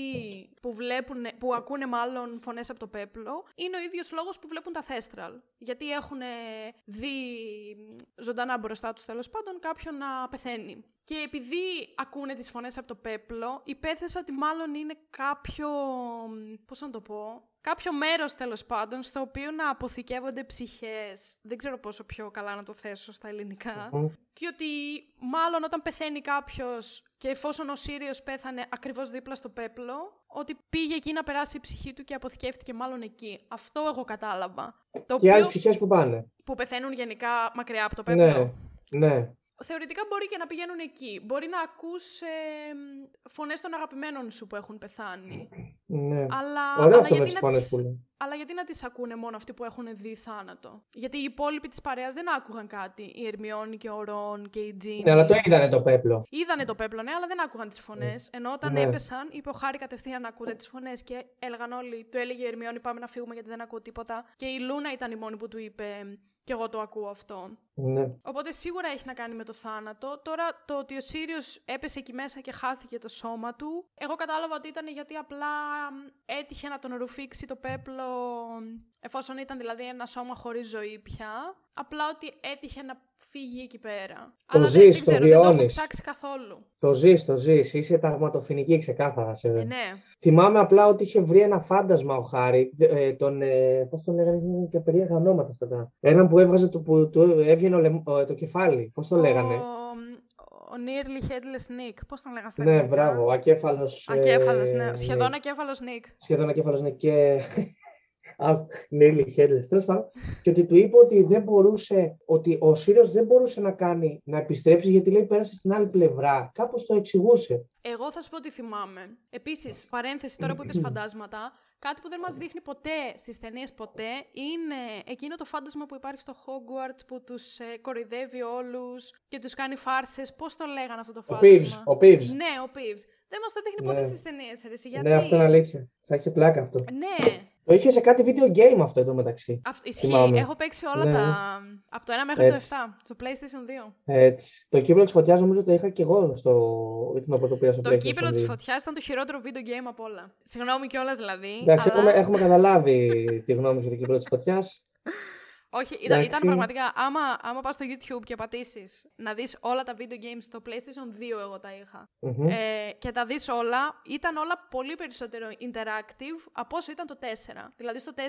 που βλέπουν, που ακούνε μάλλον φωνές από το πέπλο, είναι ο ίδιος λόγος που βλέπουν τα Θέστραλ. Γιατί έχουν δει ζωντανά μπροστά τους τέλος πάντων κάποιον να πεθαίνει. Και επειδή ακούνε τις φωνές από το πέπλο, υπέθεσα ότι μάλλον είναι κάποιο, πώς να το πω, κάποιο μέρος τέλος πάντων στο οποίο να αποθηκεύονται ψυχές. Δεν ξέρω πόσο πιο καλά να το θέσω στα ελληνικά. Μμμ. Και ότι μάλλον όταν πεθαίνει κάποιος και εφόσον ο Σύριος πέθανε ακριβώς δίπλα στο πέπλο, ότι πήγε εκεί να περάσει η ψυχή του και αποθηκεύτηκε μάλλον εκεί. Αυτό εγώ κατάλαβα. Το Και άλλες οποίο ψυχές που πάνε. που πεθαίνουν γενικά μακριά από το πέπλο. Ναι, ναι. Θεωρητικά μπορεί και να πηγαίνουν εκεί. Μπορεί να ακούς ε, φωνές των αγαπημένων σου που έχουν πεθάνει. Ναι. Αλλά, Ωραίος αλλά, αυτό με γιατί τι να φωνέ τις- που λέει. Αλλά γιατί να τις ακούνε μόνο αυτοί που έχουν δει θάνατο; Γιατί οι υπόλοιποι της παρέας δεν άκουγαν κάτι. Η Ερμιόνη και ο Ρον και η Τζίνι. Ναι, αλλά το είδανε το πέπλο. Είδανε το πέπλο, ναι, αλλά δεν άκουγαν τις φωνές. Ενώ όταν Ναι. έπεσαν, είπε ο Χάρη κατευθείαν να ακούτε τις φωνές και έλεγαν όλοι. Του έλεγε η Ερμιόνη, Πάμε να φύγουμε γιατί δεν ακούω τίποτα. Και η Λούνα ήταν η μόνη που του είπε, Και εγώ το ακούω αυτό. Ναι. Οπότε σίγουρα έχει να κάνει με το θάνατο. Τώρα το ότι ο Σύριος έπεσε εκεί μέσα και χάθηκε το σώμα του, εγώ κατάλαβα ότι ήταν γιατί απλά μ, έτυχε να τον ρουφήξει το πέπλο, εφόσον ήταν δηλαδή ένα σώμα χωρίς ζωή πια. Απλά ότι έτυχε να φύγει εκεί πέρα. Το δεν- ζεις, δεν το ξέρω, δεν το έχω βιώνεις. ψάξει καθόλου. Το ζεις, το ζεις. Είσαι ταγματοφυνική ξεκάθαρα. Σε... Ε, ναι. Θυμάμαι απλά ότι είχε βρει ένα φάντασμα ο Χάρη. Ε, τον, ε, πώς τον λέγανε, είχε και περίεργα ονόματα αυτά. τα- Έναν που έβγαζε το, που του έβγαινε ο λαιμ- ο- το κεφάλι. Πώς το λέγανε; Ο, ο Nearly Headless Nick. Πώς τον λέγανε στα Ναι, ελληνικά; μπράβο. Ο ακέφαλος. ε, Ακέφαλος, ναι. Σχεδόν ναι. ακέφαλος Nick. σχεδόν ακέφαλος είναι και Α, Nearly Headless. Τέλος πάντων. Και ότι του είπε ότι δεν μπορούσε, ότι ο Σύριος δεν μπορούσε να κάνει, να επιστρέψει γιατί λέει πέρασε στην άλλη πλευρά. Κάπως το εξηγούσε. Εγώ θα σου πω τι θυμάμαι. Επίσης, παρένθεση τώρα που είπες φαντάσματα, κάτι που δεν μας δείχνει ποτέ στις ταινίες ποτέ είναι εκείνο το φάντασμα που υπάρχει στο Hogwarts που τους ε, κοροϊδεύει όλους και τους κάνει φάρσες. Πώς το λέγανε αυτό το Ο φάντασμα; Peeves, ο Peeves. Ναι, ο Peeves. Δεν μας το δείχνει ποτέ Ναι. στις ταινίες, γιατί. Ναι, αυτό είναι αλήθεια. Θα είχε πλάκα αυτό. Ναι, Το είχε σε κάτι video game αυτό εδώ μεταξύ. αυτό ισχύει. Θυμάμαι. Έχω παίξει όλα Ναι. τα. Από το 1 μέχρι Έτσι. το 7, στο PlayStation 2. Έτσι. Το κύπελο της φωτιάς νομίζω το είχα και εγώ στο. Ήταν από το πήρα στο Το PlayStation κύπελο της 2. φωτιάς ήταν το χειρότερο video game από όλα. Συγγνώμη κιόλας δηλαδή. Εντάξει, αλλά- έχουμε, έχουμε καταλάβει τη γνώμη σου για το κύπελο της φωτιάς. Όχι, ήταν, ήταν Εντάξει. πραγματικά. Άμα, άμα πας στο YouTube και πατήσεις να δεις όλα τα video games στο PlayStation 2, εγώ τα είχα. Ε, και τα δεις όλα, ήταν όλα πολύ περισσότερο interactive από όσο ήταν το 4. Δηλαδή στο 4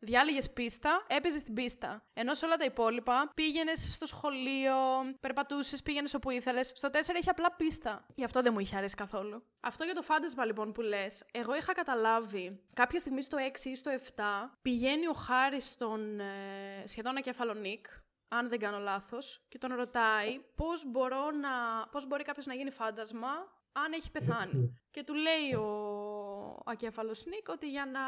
διάλεγες πίστα, έπαιζες την πίστα. Ενώ σε όλα τα υπόλοιπα πήγαινες στο σχολείο, περπατούσες, πήγαινες όπου ήθελες. Στο 4 είχε απλά πίστα. Γι' αυτό δεν μου είχε αρέσει καθόλου. Αυτό για το φάντασμα λοιπόν που λες, εγώ είχα καταλάβει κάποια στιγμή στο 6 ή στο 7 πηγαίνει ο Χάρης στον ε, σχεδόν ακέφαλο Νίκ, αν δεν κάνω λάθος, και τον ρωτάει πώς, μπορώ να, πώς μπορεί κάποιος να γίνει φάντασμα αν έχει πεθάνει. και του λέει ο ακέφαλος Νίκ ότι για να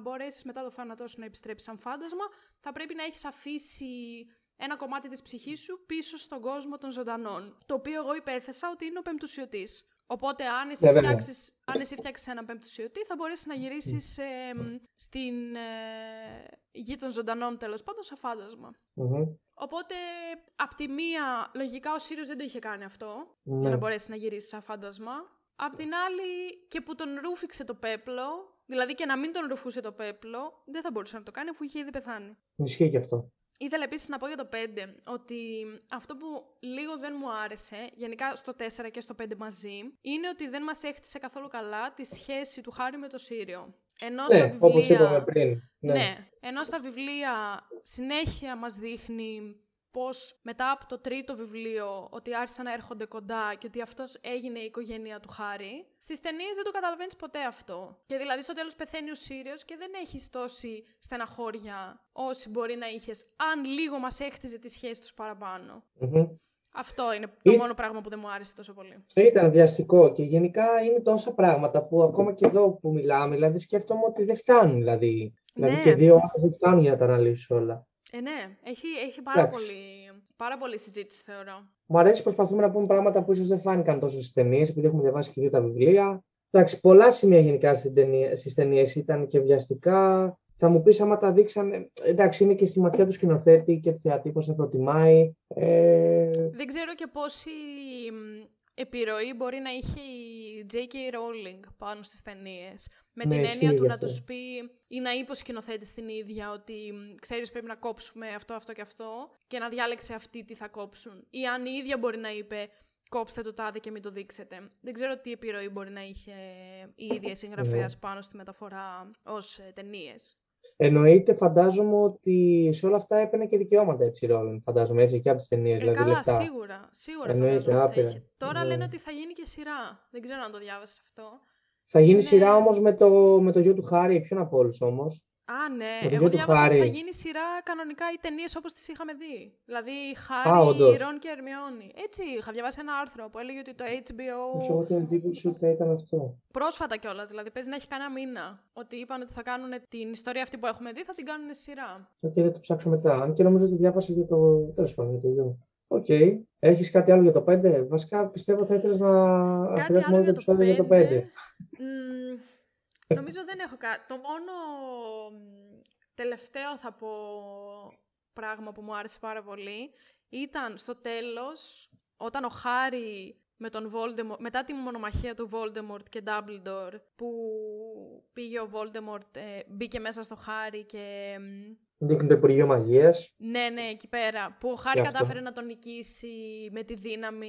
μπορέσεις μετά το θάνατό σου να επιστρέψεις σαν φάντασμα, θα πρέπει να έχεις αφήσει ένα κομμάτι της ψυχής σου πίσω στον κόσμο των ζωντανών. Το οποίο εγώ υπέθεσα ότι είναι ο πεμπτουσιωτής. Οπότε, αν εσύ, Ναι, φτιάξεις, αν εσύ φτιάξεις ένα πέμπτο σιωτή, θα μπορέσεις να γυρίσεις ε, μ, στην ε, γη των ζωντανών, τέλος πάντων, σαν φάντασμα. Μμμ. Οπότε, απ' τη μία, λογικά ο Σύριος δεν το είχε κάνει αυτό, για Ναι. να μπορέσεις να γυρίσεις σαν φάντασμα. Απ' την άλλη, και που τον ρούφηξε το πέπλο, δηλαδή και να μην τον ρουφούσε το πέπλο, δεν θα μπορούσε να το κάνει αφού είχε ήδη πεθάνει. Ισχύει και αυτό. Ήθελα επίσης να πω για το 5 ότι αυτό που λίγο δεν μου άρεσε, γενικά στο 4 και στο 5 μαζί, είναι ότι δεν μας έχτισε καθόλου καλά τη σχέση του Χάρη με το Σύριο. Ενώ στα Ναι, βιβλία... όπως είπαμε πριν. Ναι. Ναι. ενώ στα βιβλία συνέχεια μας δείχνει πως μετά από το τρίτο βιβλίο ότι άρχισαν να έρχονται κοντά και ότι αυτός έγινε η οικογένεια του Χάρη, στις ταινίες δεν το καταλαβαίνεις ποτέ αυτό. Και δηλαδή στο τέλος πεθαίνει ο Σύριος και δεν έχεις τόση στεναχώρια όση μπορεί να είχες αν λίγο μας έχτιζε τη σχέση τους παραπάνω. Μμμ. Αυτό είναι το Ή- μόνο πράγμα που δεν μου άρεσε τόσο πολύ. Ήταν βιαστικό και γενικά είναι τόσα πράγματα που ακόμα και εδώ που μιλάμε, δηλαδή σκέφτομαι ότι δεν φτάνουν. Δηλαδή, δηλαδή Ναι. και δύο ώρες δεν φτάνουν για να τα αναλύσεις όλα. Ε, ναι, έχει, έχει πάρα, Εντάξει. πολύ, πάρα πολύ συζήτηση θεωρώ. Μου αρέσει, προσπαθούμε να πούμε πράγματα που ίσως δεν φάνηκαν τόσο στις ταινίες, επειδή έχουμε διαβάσει και δύο τα βιβλία. Εντάξει, πολλά σημεία γενικά στις ταινίες, στις ταινίες ήταν και βιαστικά. Θα μου πεις άμα τα δείξανε, εντάξει είναι και στη ματιά του σκηνοθέτη και του θεατή πώς θα προτιμάει. Ε, Δεν ξέρω και πόση μ, επιρροή μπορεί να είχε η J.K. Rowling πάνω στις ταινίες. Με Ναι, την ισχύει έννοια του γι' να αυτό. τους πει ή να είπε ο σκηνοθέτης την ίδια ότι μ, ξέρεις πρέπει να κόψουμε αυτό, αυτό και αυτό και να διάλεξε αυτή τι θα κόψουν. Ή αν η ίδια μπορεί να είπε κόψτε το τάδε και μην το δείξετε. Δεν ξέρω τι επιρροή μπορεί να είχε η ίδια η συγγραφέας Ναι. πάνω στη μεταφορά ως ε, ταινίες. Εννοείται, φαντάζομαι ότι σε όλα αυτά έπαιρνε και δικαιώματα έτσι η Ρόλεν, φαντάζομαι έτσι και από τις ταινίες, Ε, δηλαδή καλά, λεφτά. σίγουρα. Σίγουρα Εννοείται, φαντάζομαι ότι θα άπειρα. είχε. Τώρα Ναι. λένε ότι θα γίνει και σειρά. Δεν ξέρω αν το διάβασες αυτό. Θα γίνει Ναι. σειρά όμως με το, με το γιο του Χάρι, ποιον από όλους όμως; Α, ναι. Με το Εγώ γιο του διάβασα ότι θα Χάρη. γίνει σειρά κανονικά οι ταινίες όπως τις είχαμε δει. Δηλαδή Α, Χάρι, όντως. Ρον και Ερμιόνι. Έτσι, είχα διαβάσει ένα άρθρο που έλεγε ότι το Όχι, HBO. εγώ την εντύπωση ότι θα ήταν αυτό. Πρόσφατα κιόλας, δηλαδή παίζει να έχει κανένα μήνα. Ότι είπαν ότι θα κάνουν την ιστορία αυτή που έχουμε δει, θα την κάνουν σειρά. Οκ, θα το ψάξω μετά. Αν και νομίζω ότι διάβασα για το. Τέλος πάντων, για το γιο. Οκ. Έχεις κάτι άλλο για το 5. Βασικά πιστεύω θα ήθελες να Κάτι αφιερώσουμε άλλο όλο το για το επεισόδιο για το 5. 5. Μμμ, νομίζω δεν έχω κάτι. Το μόνο μ, τελευταίο θα πω πράγμα που μου άρεσε πάρα πολύ ήταν στο τέλος όταν ο Χάρη με τον Voldemort, μετά τη μονομαχία του Voldemort και Dumbledore που πήγε ο Voldemort, ε, μπήκε μέσα στο Χάρη και μ, Δείχνει το Υπουργείο Μαγείας. ναι, ναι, εκεί πέρα. Που ο Χάρη Και αυτό. κατάφερε να τον νικήσει με τη δύναμη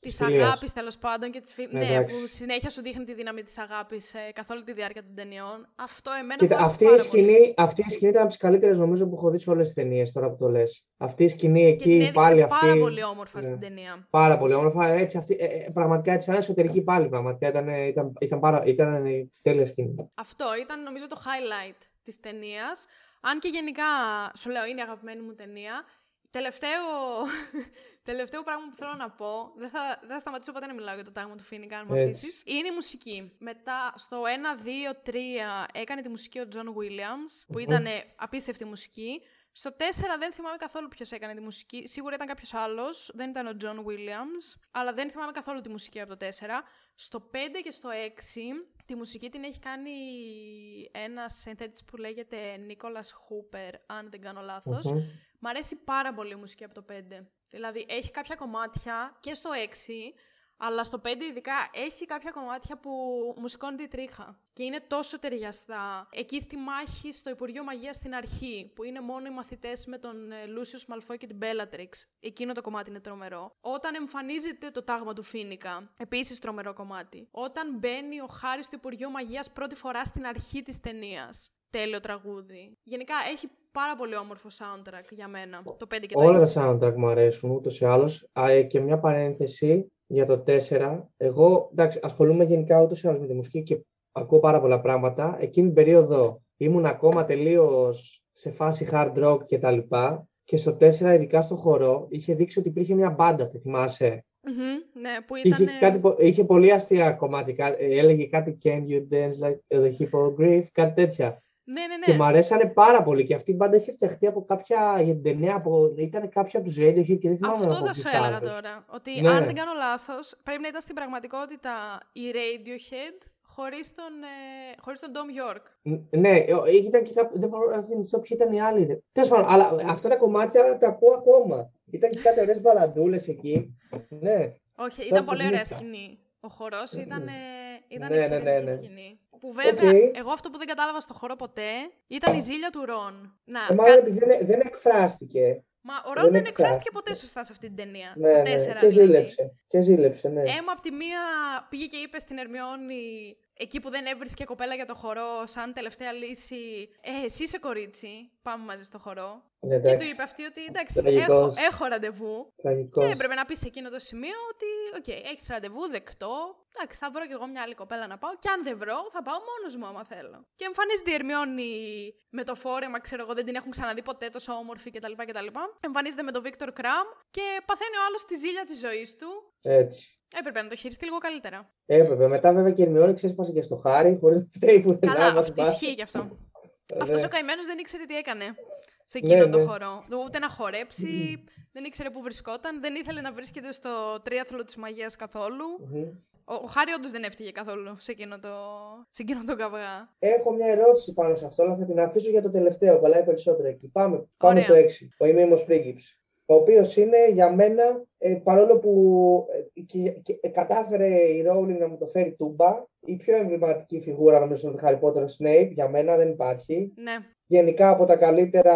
της φιλίας. αγάπης, τέλος πάντων. Και της φι... Ναι, ναι, εντάξει. που συνέχεια σου δείχνει τη δύναμη της αγάπης ε, καθ' όλη τη διάρκεια των ταινιών. Αυτό εμένα Κοίτα, μου άρεσε αυτή η, πάρα πολύ. σκηνή, αυτή η σκηνή ήταν από τις καλύτερες νομίζω που έχω δει σε όλες τις ταινίες τώρα που το λες. Αυτή η σκηνή Και την εκεί έδειξε πάλι πάρα αυτή. πολύ όμορφα ναι. στην ταινία. Πάρα πολύ όμορφα. Έτσι, αυτή, ε, ε, πραγματικά έτσι, σαν εσωτερική πάλι. Πραγματικά ήταν, ήταν, ήταν, πάρα, ήταν η τέλεια σκηνή. Αυτό ήταν νομίζω το highlight της ταινίας. Αν και γενικά, σου λέω, είναι η αγαπημένη μου ταινία. Τελευταίο, τελευταίο πράγμα που θέλω να πω, δεν θα, δεν θα σταματήσω ποτέ να μιλάω για το τάγμα του Φοίνικα, αν μου Έτσι. αφήσεις. Είναι η μουσική. Μετά, στο 1, 2, 3 έκανε τη μουσική ο John Williams, που Μμμ. ήταν απίστευτη μουσική. Στο 4 δεν θυμάμαι καθόλου ποιος έκανε τη μουσική. Σίγουρα ήταν κάποιος άλλος, δεν ήταν ο John Williams, αλλά δεν θυμάμαι καθόλου τη μουσική από το 4. Στο 5 και στο 6 τη μουσική την έχει κάνει ένας συνθέτης που λέγεται Νίκολας Χούπερ, αν δεν κάνω λάθος. Μμμ. Μ' αρέσει πάρα πολύ η μουσική από το 5. Δηλαδή έχει κάποια κομμάτια και στο 6, αλλά στο 5 ειδικά έχει κάποια κομμάτια που μου σηκώνει τη τρίχα. Και είναι τόσο ταιριαστά. Εκεί στη μάχη στο Υπουργείο Μαγείας στην αρχή, που είναι μόνο οι μαθητές με τον Λούσιος Μαλφόη και την Μπέλατριξ. Εκείνο το κομμάτι είναι τρομερό. Όταν εμφανίζεται το τάγμα του Φίνικα, επίσης τρομερό κομμάτι. Όταν μπαίνει ο Χάρης στο Υπουργείο Μαγείας πρώτη φορά στην αρχή της ταινίας. Τέλειο τραγούδι. Γενικά έχει πάρα πολύ όμορφο soundtrack για μένα. Το 5 και το 6. Όλα τα soundtrack μου αρέσουν ούτως ή άλλως. Και μια παρένθεση για το 4. Εγώ εντάξει, ασχολούμαι γενικά ούτως ή άλλως με τη μουσική και ακούω πάρα πολλά πράγματα. Εκείνη την περίοδο ήμουν ακόμα τελείως σε φάση hard rock κτλ. Και στο 4, ειδικά στο χορό, είχε δείξει ότι υπήρχε μια μπάντα, τη θυμάσαι; Μμμ, ναι, που ήταν. Είχε, κάτι, πο- είχε πολύ αστεία κομμάτια. Κα- Έλεγε κάτι Can you dance like the hippogriff, κάτι τέτοια. Ναι, ναι, ναι. Και μου αρέσανε πάρα πολύ. Και αυτή η μπάντα είχε φτιαχτεί από κάποια για την ταινία. Από... Ήταν κάποια από τους Radiohead και δεν θυμάμαι Αυτό από θα ποιους σου έλεγα άλλους. τώρα. Ότι Ναι. αν δεν κάνω λάθος, πρέπει να ήταν στην πραγματικότητα η Radiohead χωρίς τον, ε, χωρίς τον Dom York. Ν- Ναι, ε, ήταν και κάποιο. Δεν μπορώ να θυμηθώ ποιοι ήταν οι άλλοι. Τέλος πάντων, αλλά αυτά τα κομμάτια τα ακούω ακόμα. Ήταν και κάτι ωραίες μπαλαντούλες εκεί. Ναι. Όχι, ήταν το πολύ ωραία θυμήθηκα. σκηνή. Ο χορός ήταν, ε, ήταν Ναι, ναι, ναι, εξαιρετική ναι. σκηνή. Που βέβαια, Οκ. εγώ αυτό που δεν κατάλαβα στο χορό ποτέ ήταν η ζήλια του Ρον. Να, Ε, μάλλον κα- επειδή δεν, δεν εκφράστηκε. Μα ο δεν Ρον δεν εκφράστηκε. εκφράστηκε ποτέ σωστά σε αυτή την ταινία. Ναι, στο ναι. 4 Και δηλαδή. ζήλεψε. Και ζήλεψε, ναι. Έμα από τη μία πήγε και είπε στην Ερμιόνη, εκεί που δεν έβρισκε κοπέλα για το χορό, σαν τελευταία λύση, Ε, εσύ είσαι κορίτσι, πάμε μαζί στο χορό. Ναι, Και του εντάξει. είπε αυτή ότι εντάξει, έχω, Τραγικός. έχω ραντεβού. Τραγικός. Και έπρεπε να πεις σε εκείνο το σημείο ότι, οκ, έχεις ραντεβού, δεκτό. Εντάξει, θα βρω κι εγώ μια άλλη κοπέλα να πάω. Και αν δεν βρω, θα πάω μόνος μου άμα θέλω. Και εμφανίζεται η Ερμιόνη με το φόρεμα, ξέρω εγώ, δεν την έχουν ξαναδεί ποτέ τόσο όμορφη κτλ. κτλ. Εμφανίζεται με τον Βίκτορ Κραμ και παθαίνει ο άλλος τη ζήλια της ζωής του. Έτσι. Έπρεπε να το χειριστεί λίγο καλύτερα. Έπρεπε. Μετά βέβαια και η Ερμιόνη ξέσπασε και στο Χάρι, χωρίς να φταίει που δεν Καλά, άμα αυτό θυμάσαι. ισχύει κι αυτό. Ε, Αυτός ναι. ο καημένος δεν ήξερε τι έκανε σε εκείνο Ναι, το ναι. χορό. Ούτε να χορέψει, δεν ήξερε πού βρισκόταν, δεν ήθελε να βρίσκεται στο τρίαθλο της μαγείας καθόλου. Μμμ. Ο, ο Χάρη όντως δεν έφυγε καθόλου σε εκείνο το, σε εκείνο το καυγά. Έχω μια ερώτηση πάνω σε αυτό, αλλά θα την αφήσω για το τελευταίο. Κολλάει περισσότερο εκεί. Πάμε, πάμε Ωραία. στο 6. Ο ημίμος πρίγκιψ. Ο οποίος είναι για μένα, ε, παρόλο που ε, και, και- ε, κατάφερε η Rowling να μου το φέρει τούμπα, η πιο εμβληματική φιγούρα νομίζω είναι το Harry Potter ο Snape. Για μένα δεν υπάρχει. Ναι, Γενικά από τα καλύτερα.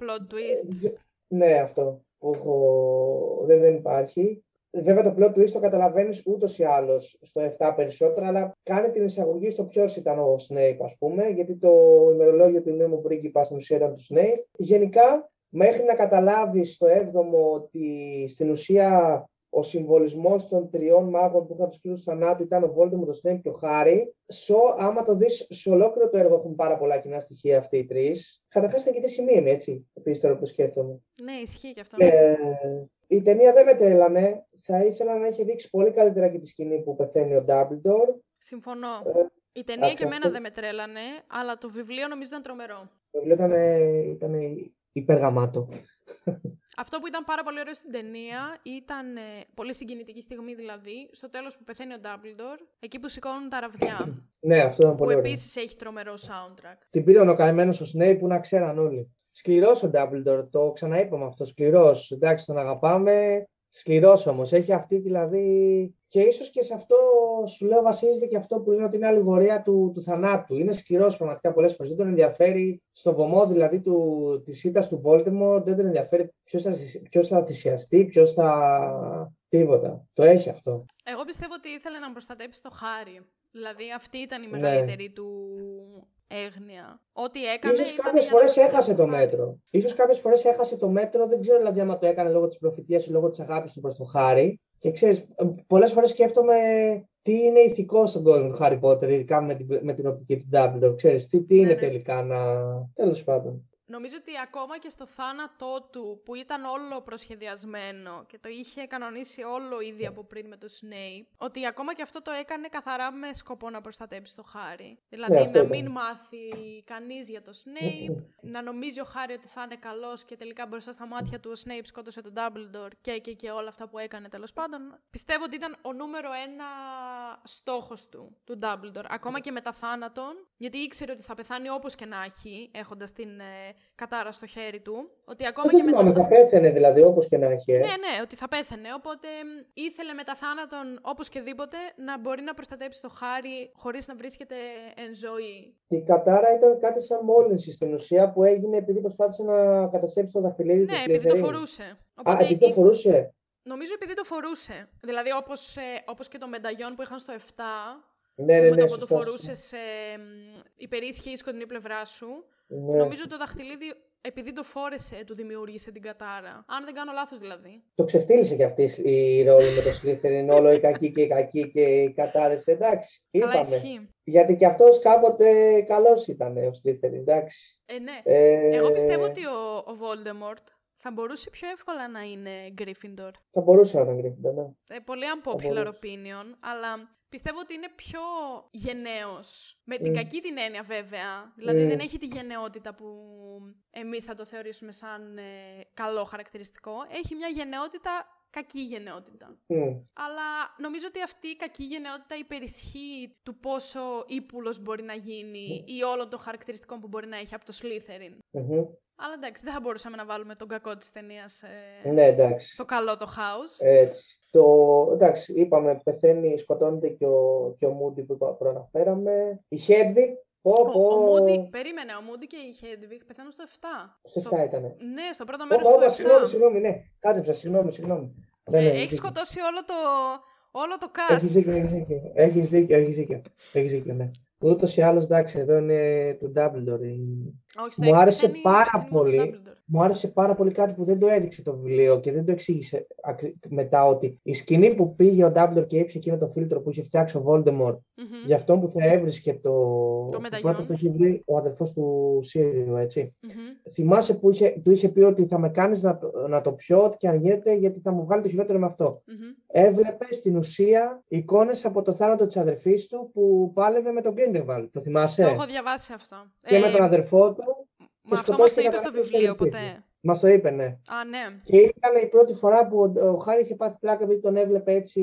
plot twist. Ναι, αυτό που έχω... δεν, δεν υπάρχει. Βέβαια το plot twist το καταλαβαίνεις ούτως ή άλλως στο 7 περισσότερα, αλλά κάνει την εισαγωγή στο ποιος ήταν ο Snape, ας πούμε, γιατί το ημερολόγιο του νέου πρίγκιπα στην ουσία ήταν του Snape. Γενικά, μέχρι να καταλάβεις στο 7ο ότι στην ουσία ο συμβολισμός των τριών μάγων που είχαν τους κλούς του θανάτου ήταν ο Voldemort, ο Snape και ο Harry. Σο, άμα το δεις σε ολόκληρο το έργο έχουν πάρα πολλά κοινά στοιχεία αυτοί οι τρεις. Καταρχάς ήταν και τη σημεία, έτσι, επίσης τώρα που το σκέφτομαι. Ναι, ισχύει κι αυτό. Ε, η ταινία δεν με τρέλανε. Θα ήθελα να έχει δείξει πολύ καλύτερα και τη σκηνή που πεθαίνει ο Dumbledore. Συμφωνώ. Ε, Η ταινία εντάξει, και εμένα αυτό- δεν με τρέλανε, αλλά το βιβλίο νομίζω ήταν τρομερό. Το βιβλίο ήταν, ήταν υπεργαμάτο. Αυτό που ήταν πάρα πολύ ωραίο στην ταινία ήταν ε, πολύ συγκινητική στιγμή δηλαδή, στο τέλος που πεθαίνει ο Dumbledore, εκεί που σηκώνουν τα ραβδιά, Ναι, αυτό ήταν που πολύ ωραίο. επίσης έχει τρομερό soundtrack. Την πήρε ο καημένο ο Snape που να ξέραν όλοι. Σκληρός ο Dumbledore, το ξαναείπαμε αυτό. Σκληρός. Εντάξει, τον αγαπάμε. Σκληρός όμως. Έχει αυτή δηλαδή. Και ίσως και σε αυτό σου λέω βασίζεται και αυτό που λένε ότι είναι αλληγορία του, του θανάτου. Είναι σκληρός πραγματικά πολλές φορές. Δεν τον ενδιαφέρει στο βωμό δηλαδή του, της ήττας του Voldemort. Δεν τον ενδιαφέρει ποιος θα, θυσι- ποιος θα θυσιαστεί, ποιος θα. Τίποτα. Το έχει αυτό. Εγώ πιστεύω ότι ήθελε να προστατέψει το χάρι. Δηλαδή αυτή ήταν η Ναι. μεγαλύτερη του έγνοια. Ό,τι έκανε Ίσως ήταν κάποιες για να φορές προστατέψει έχασε το Χάρη. μέτρο. Ίσως κάποιες φορές έχασε το μέτρο, δεν ξέρω δηλαδή άμα το έκανε λόγω της προφητείας ή λόγω της αγάπης του προς το Χάρη. Και ξέρεις, ε, πολλές φορές σκέφτομαι τι είναι ηθικό στον κόσμο του Χάρι Πότερ, ειδικά με την, με την οπτική του Dumbledore. Ξέρεις, τι, τι Ναι, είναι ναι. τελικά να... Τέλος πάντων. Νομίζω ότι ακόμα και στο θάνατό του, που ήταν όλο προσχεδιασμένο και το είχε κανονίσει όλο ήδη από πριν με το Snape, ότι ακόμα και αυτό το έκανε καθαρά με σκοπό να προστατέψει το Χάρη. Δηλαδή Ναι, αυτό να ήταν. μην μάθει κανείς για το Snape, να νομίζει ο Χάρη ότι θα είναι καλός και τελικά μπροστά στα μάτια του ο Snape σκότωσε τον Dumbledore και, και, και όλα αυτά που έκανε τέλος πάντων. Πιστεύω ότι ήταν ο νούμερο ένα στόχος του, του Dumbledore, ακόμα και μετά θάνατον, γιατί ήξερε ότι θα πεθάνει όπως και να έχει, έχοντας την ε, κατάρα στο χέρι του, ότι ακόμα Δεν και μετά... θυμάμαι, θα πέθαινε δηλαδή όπως και να έχει. Ε. Ναι, ναι, ότι θα πέθαινε. Οπότε μ, ήθελε μετά θάνατον, όπως και δίποτε, να μπορεί να προστατέψει το χάρι χωρίς να βρίσκεται εν ζωή. Η κατάρα ήταν κάτι σαν μόλυνση στην ουσία που έγινε επειδή προσπάθησε να καταστρέψει το δαχτυλίδι του Ναι, επειδή το Slytherin. φορούσε. Α, Οπότε επειδή το ή- φορούσε; Νομίζω επειδή το φορούσε. Δηλαδή όπως, ε, όπως και το μενταγιόν που είχαν στο 7, Ναι, ναι, που ναι, με το που το σωστά, φορούσε υπερίσχυε η σκοτεινή πλευρά σου. Ναι. Νομίζω το δαχτυλίδι, επειδή το φόρεσε, του δημιούργησε την κατάρα. Αν δεν κάνω λάθος δηλαδή. Το ξεφτύλισε κι αυτής η ρόλη με το Slytherin, όλο η κακή και η κακή και οι κατάρες, εντάξει. Καλά Είπαμε. ισχύει. Γιατί κι αυτός κάποτε καλός ήταν ο Slytherin, εντάξει. Ε, ναι. Ε, Εγώ πιστεύω ότι ο, ο Voldemort θα μπορούσε πιο εύκολα να είναι Gryffindor. Θα μπορούσε να ήταν Gryffindor, ναι. Ε, πολύ unpopular μπορούσε. opinion, αλλά Πιστεύω ότι είναι πιο γενναίος. Με την Mm. κακή την έννοια βέβαια. Δηλαδή Mm. δεν έχει τη γενναιότητα που εμείς θα το θεωρήσουμε σαν ε, καλό χαρακτηριστικό. Έχει μια γενναιότητα, κακή γενναιότητα. Μμ. Αλλά νομίζω ότι αυτή η κακή γενναιότητα υπερισχύει του πόσο ύπουλος μπορεί να γίνει ή όλων των χαρακτηριστικών που μπορεί να έχει από το Slytherin. Μμμ. Αλλά εντάξει, δεν θα μπορούσαμε να βάλουμε τον κακό της ταινίας ε, Ναι, εντάξει. στο καλό το house. Έτσι. Το, εντάξει, είπαμε, πεθαίνει, σκοτώνεται και ο, και ο Μούντι που είπα- προαναφέραμε. Η Hedwig, πω, Ο, πω, ο Moody, περίμενε, ο Moody και η Hedwig πεθαίνουν στο 7. στο 7 ήτανε. Ναι, στο πρώτο Πω, μέρος πω, του πω, 7. συγγνώμη, συγγνώμη, ναι. Κάτσε, συγγνώμη, συγγνώμη. Ναι, ναι, Ε, έχεις έχει δίκιο. σκοτώσει όλο το, όλο το Έχεις cast. δίκιο, έχεις δίκιο. Έχεις δίκιο, έχεις δίκιο. Έχεις δίκιο, ναι. Ούτως ή άλλως, εντάξει, εδώ είναι το Dumbledore. η- Όχι, στο Μου έξι άρεσε πεθαίνει- πάρα πεθαίνει μόνο ο πολύ. Dumbledore. Μου άρεσε πάρα πολύ κάτι που δεν το έδειξε το βιβλίο και δεν το εξήγησε ακρι- μετά ότι η σκηνή που πήγε ο Dumbledore και έπιασε εκείνο το φίλτρο που είχε φτιάξει ο Voldemort Μμμ, για αυτόν που θα έβρισκε το, Το που μεταγιόν. πρώτα το είχε βρει ο αδερφός του Σύριου, έτσι. μμμ. Θυμάσαι που είχε, του είχε πει ότι θα με κάνεις να, το- να το πιω ό,τι και αν γίνεται γιατί θα μου βγάλει το χειρότερο με αυτό. Μμμ. Έβλεπε στην ουσία εικόνες από το θάνατο της αδερφής του που πάλευε με τον Grindelwald. Το θυμάσαι; Το έχω διαβάσει αυτό. Και με Ε, τον αδερφό του. Μα αυτό σκοτώθηκε μας το να είπες στο καταφέρει βιβλίο στην αδερφή ποτέ. Μας το είπε, ναι. Α, ναι. Και ήταν η πρώτη φορά που ο, ο Χάρη είχε πάθει πλάκα επειδή τον έβλεπε έτσι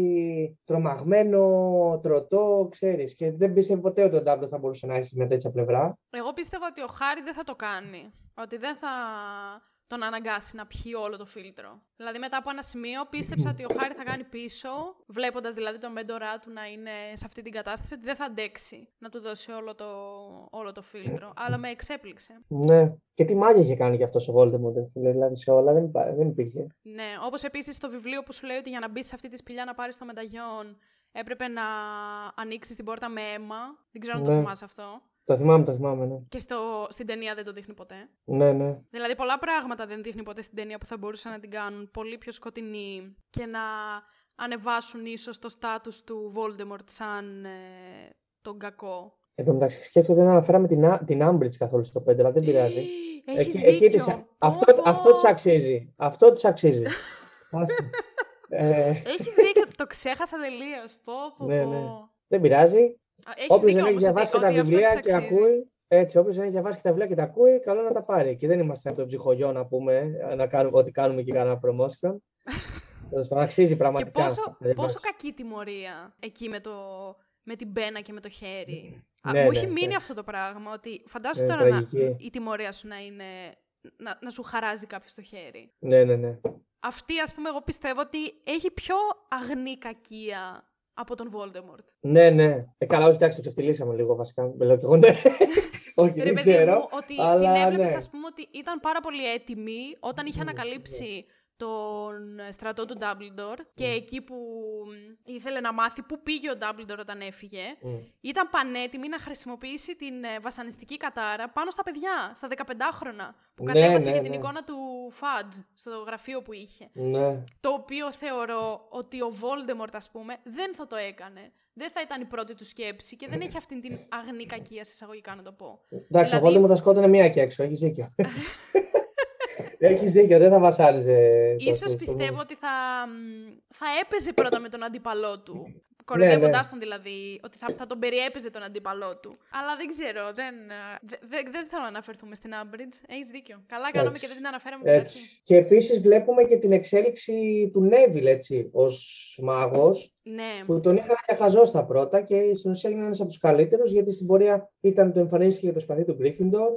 τρομαγμένο, τροτό, ξέρεις. Και δεν πίστευε ποτέ ότι ο Ντάμπλο θα μπορούσε να έχει μια τέτοια πλευρά. Εγώ πίστευα ότι ο Χάρη δεν θα το κάνει. Ότι δεν θα τον αναγκάσει να πιει όλο το φίλτρο. Δηλαδή μετά από ένα σημείο πίστεψα ότι ο Χάρη θα κάνει πίσω, βλέποντας δηλαδή τον μέντορά του να είναι σε αυτή την κατάσταση, ότι δεν θα αντέξει να του δώσει όλο το, όλο το φίλτρο. Αλλά με εξέπληξε. Ναι. Και τι μάγια είχε κάνει και αυτό ο Voldemort, ρε φίλε, δηλαδή σε όλα δεν, υπά- δεν υπήρχε. Ναι, όπως επίσης στο βιβλίο που σου λέει ότι για να μπεις σε αυτή τη σπηλιά να πάρεις το μεταγιόν έπρεπε να ανοίξεις την πόρτα με αίμα. Δεν ξέρω αν το Ναι. θυμάσαι αυτό. Το θυμάμαι, το θυμάμαι, ναι. Και στο, στην ταινία δεν το δείχνει ποτέ. Ναι, ναι. Δηλαδή πολλά πράγματα δεν δείχνει ποτέ στην ταινία που θα μπορούσαν να την κάνουν πολύ πιο σκοτεινή και να ανεβάσουν ίσως το στάτους του Voldemort σαν ε, τον κακό. Εν τω μεταξύ, σκέφτομαι ότι δεν αναφέραμε την, Α- την Umbridge καθόλου στο 5, αλλά δεν πειράζει. Έχεις Εκεί- εκεί δίκιο. της- Πω, αυτό, πω. αυτό της αξίζει. Αυτό της αξίζει. Άστε. ε, Έχεις δίκιο, το ξέχασα τελείως. Πω, πω, Ναι, πω. ναι. δεν πειράζει. Α, Έχεις Όποιος δίκιο δεν έχει όμως ότι- διαβάσει και τα ότι αυτό βιβλία της και αξίζει. ακούει. Έτσι, όποιος δεν έχει διαβάσει και τα βιβλία και τα ακούει, καλό να τα πάρει. Και δεν είμαστε από το ψυχογειό να πούμε να κάνουμε, ότι κάνουμε και κανένα promotion. Τέλος πάντων, αξίζει Και πραγματικά. πόσο, να διαβάσεις. πόσο κακή τιμωρία εκεί με, το, με την πένα και με το χέρι. Α, Ναι, μου ναι, έχει μείνει εντάξει. αυτό το πράγμα, ότι φαντάσου Ναι, τώρα να, τραγική. η τιμωρία σου να είναι να, να σου χαράζει κάποιος το χέρι. Ναι, ναι, ναι. Αυτή, ας πούμε, εγώ πιστεύω ότι έχει πιο αγνή κακία από τον Voldemort. Ναι, ναι. Ε, καλά, όχι, εντάξει, το ξεφτυλίσαμε λίγο βασικά. Λέω κι εγώ ναι. όχι, Ρε δεν παιδί ξέρω. μου, ότι αλλά την έβλεπες, ναι. ας πούμε, ότι ήταν πάρα πολύ έτοιμη όταν είχε ανακαλύψει τον στρατό του Dumbledore και Μμ. εκεί που μ, ήθελε να μάθει πού πήγε ο Dumbledore όταν έφυγε, Μμ. ήταν πανέτοιμη να χρησιμοποιήσει την ε, βασανιστική κατάρα πάνω στα παιδιά, στα 15χρονα, που Ναι, κατέβασε ναι, για την ναι. εικόνα του Fudge στο γραφείο που είχε. Ναι. Το οποίο θεωρώ ότι ο Voldemort, ας πούμε, δεν θα το έκανε. Δεν θα ήταν η πρώτη του σκέψη και δεν έχει αυτήν την αγνή κακία, σε εισαγωγικά να το πω. Εντάξει, Δηλαδή- ο Voldemort θα σκότωνε μία και έξω. Έχεις δίκιο. Έχεις δίκιο, δεν θα βασάνιζε. Ίσως τόσο, πιστεύω ότι θα, μ, θα έπαιζε πρώτα με τον αντίπαλό του. Ναι, Κοροϊδεύοντάς τον δηλαδή, ότι θα, θα τον περιέπαιζε τον αντίπαλό του. Αλλά δεν ξέρω, δεν, ε, δε- δε- δεν θέλω να αναφερθούμε στην Umbridge. Έχεις δίκιο. Καλά κάναμε Εντάξει. και δεν την αναφέραμε στην αρχή. Έτσι. Και επίσης βλέπουμε και την εξέλιξη του Νέβιλ, έτσι, ως μάγος, Ναι. που τον είχαν για χαζό στα πρώτα και στην ουσία έγινε ένας από τους καλύτερους, γιατί στην πορεία ήταν το εμφανίστηκε για το σπαθί του Gryffindor,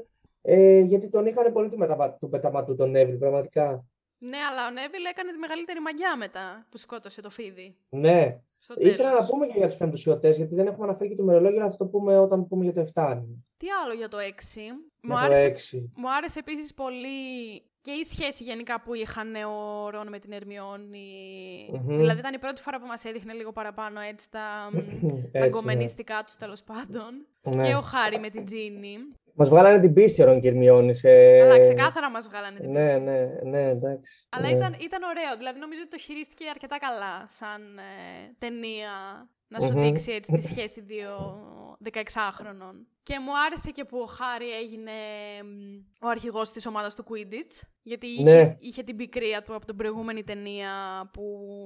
ε, γιατί τον είχαν πολύ του, μεταπα... του πεταματού τον Νέβιλ, πραγματικά. Ναι, αλλά ο Νέβιλ έκανε τη μεγαλύτερη μαγιά μετά που σκότωσε το φίδι. Ναι. Στο Ήθελα να τέλος. πούμε και για τους πεμπτουσιωτές, γιατί δεν έχουμε αναφέρει και το ημερολόγιο, αλλά θα το πούμε όταν πούμε για το 7. Τι άλλο για το 6. Μου Για το άρεσε, 6. μου άρεσε επίσης πολύ και η σχέση γενικά που είχαν ο Ρον με την Ερμιόνη. Μμμ. Δηλαδή ήταν η πρώτη φορά που μας έδειχνε λίγο παραπάνω έτσι τα, μ, τα Έτσι, ναι. γκομενιστικά τους τέλος πάντων. Ναι. Και ο Χάρη με την Τζίνι. Μας βγάλανε την πίστη ο Ρον και η Ερμιόνη σε... Αλλά ξεκάθαρα μας βγάλανε την Ναι, ναι, ναι, εντάξει. Αλλά ναι. ήταν, ήταν ωραίο. Δηλαδή νομίζω ότι το χειρίστηκε αρκετά καλά σαν ε, ταινία να σου Μμμ. δείξει έτσι τη σχέση δύο 16χρονων. Και μου άρεσε και που ο Χάρη έγινε μ, ο αρχηγός της ομάδας του Quidditch. Γιατί είχε, Ναι. είχε την πικρία του από την προηγούμενη ταινία που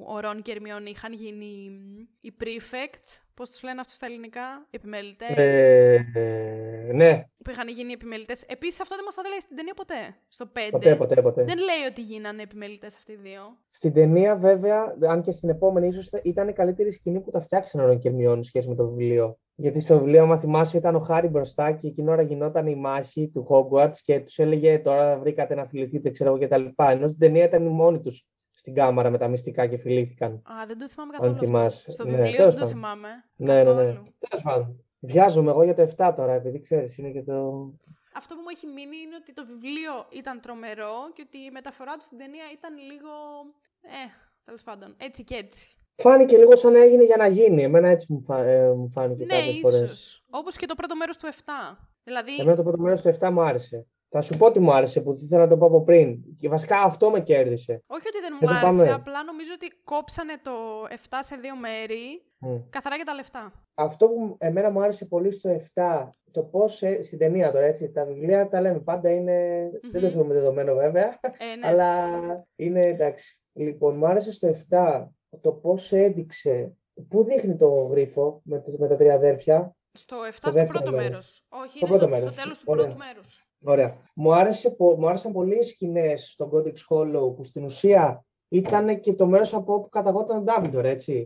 ο Ρον και η Ερμιόνη είχαν γίνει μ, οι prefects. Πώς τους λένε αυτούς στα ελληνικά, οι επιμελητές. Ε, ε, ναι, Που είχαν γίνει επιμελητές. Επίσης αυτό δεν μας το λέει στην ταινία ποτέ. Στο 5. ποτέ, ποτέ, ποτέ. Δεν λέει ότι γίνανε επιμελητές αυτοί οι δύο. Στην ταινία, βέβαια, αν και στην επόμενη, ίσως ήταν η καλύτερη σκηνή που τα φτιάξαν ο Ρον και η Ερμιόνη σχέση με το βιβλίο. Γιατί στο βιβλίο, άμα θυμάσαι, ήταν ο Χάρη μπροστά και εκείνη ώρα γινόταν η μάχη του Hogwarts και τους έλεγε Τώρα βρήκατε να φιληθείτε, ξέρω εγώ κτλ. Ενώ στην ταινία ήταν οι μόνοι τους στην κάμαρα με τα μυστικά και φιλήθηκαν. Α, δεν το θυμάμαι Αν καθόλου. αυτό. θυμάσαι. Στο Ναι, βιβλίο τέλος δεν το πάντων. θυμάμαι. Ναι, ναι, ναι. καθόλου. Τέλος πάντων. Βιάζομαι εγώ για το 7 τώρα, επειδή ξέρεις, είναι και το. Αυτό που μου έχει μείνει είναι ότι το βιβλίο ήταν τρομερό και ότι η μεταφορά του στην ταινία ήταν λίγο. Ε, τέλος πάντων. Έτσι και έτσι. Φάνηκε λίγο σαν να έγινε για να γίνει. Εμένα έτσι μου, φα... ε, μου φάνηκε ναι, κάποιες φορές. ίσω. Όπως και το πρώτο μέρος του 7. Δηλαδή, Εμένα το πρώτο μέρος του 7 μου άρεσε. Θα σου πω τι μου άρεσε που ήθελα να το πω από πριν. Και βασικά αυτό με κέρδισε. όχι ότι δεν μου Θες να άρεσε, πάμε; απλά νομίζω ότι κόψανε το 7 σε δύο μέρη Μμ. καθαρά για τα λεφτά. Αυτό που εμένα μου άρεσε πολύ στο 7, το πώς στην ταινία τώρα, έτσι. Τα βιβλία τα λέμε πάντα είναι. Δεν το Μμμ. θεωρούμε δεδομένο βέβαια, Ε, ναι. αλλά είναι εντάξει. Λοιπόν, μου άρεσε στο 7 το πώς έδειξε. Πού δείχνει το γρίφο με, τις- με τα τρία αδέρφια; Στο 7 στο στο, δεύτερο πρώτο μέρος. μέρο. Όχι, Στο είναι πρώτο στο, μέρος. στο τέλος του Ωραία. πρώτου μέρους. Ωραία. Μου, άρεσε, πο- μου άρεσαν πολύ οι σκηνές στο Codex Hollow που στην ουσία ήταν και το μέρος από όπου καταγόταν ο Ντάμπλντορ, έτσι.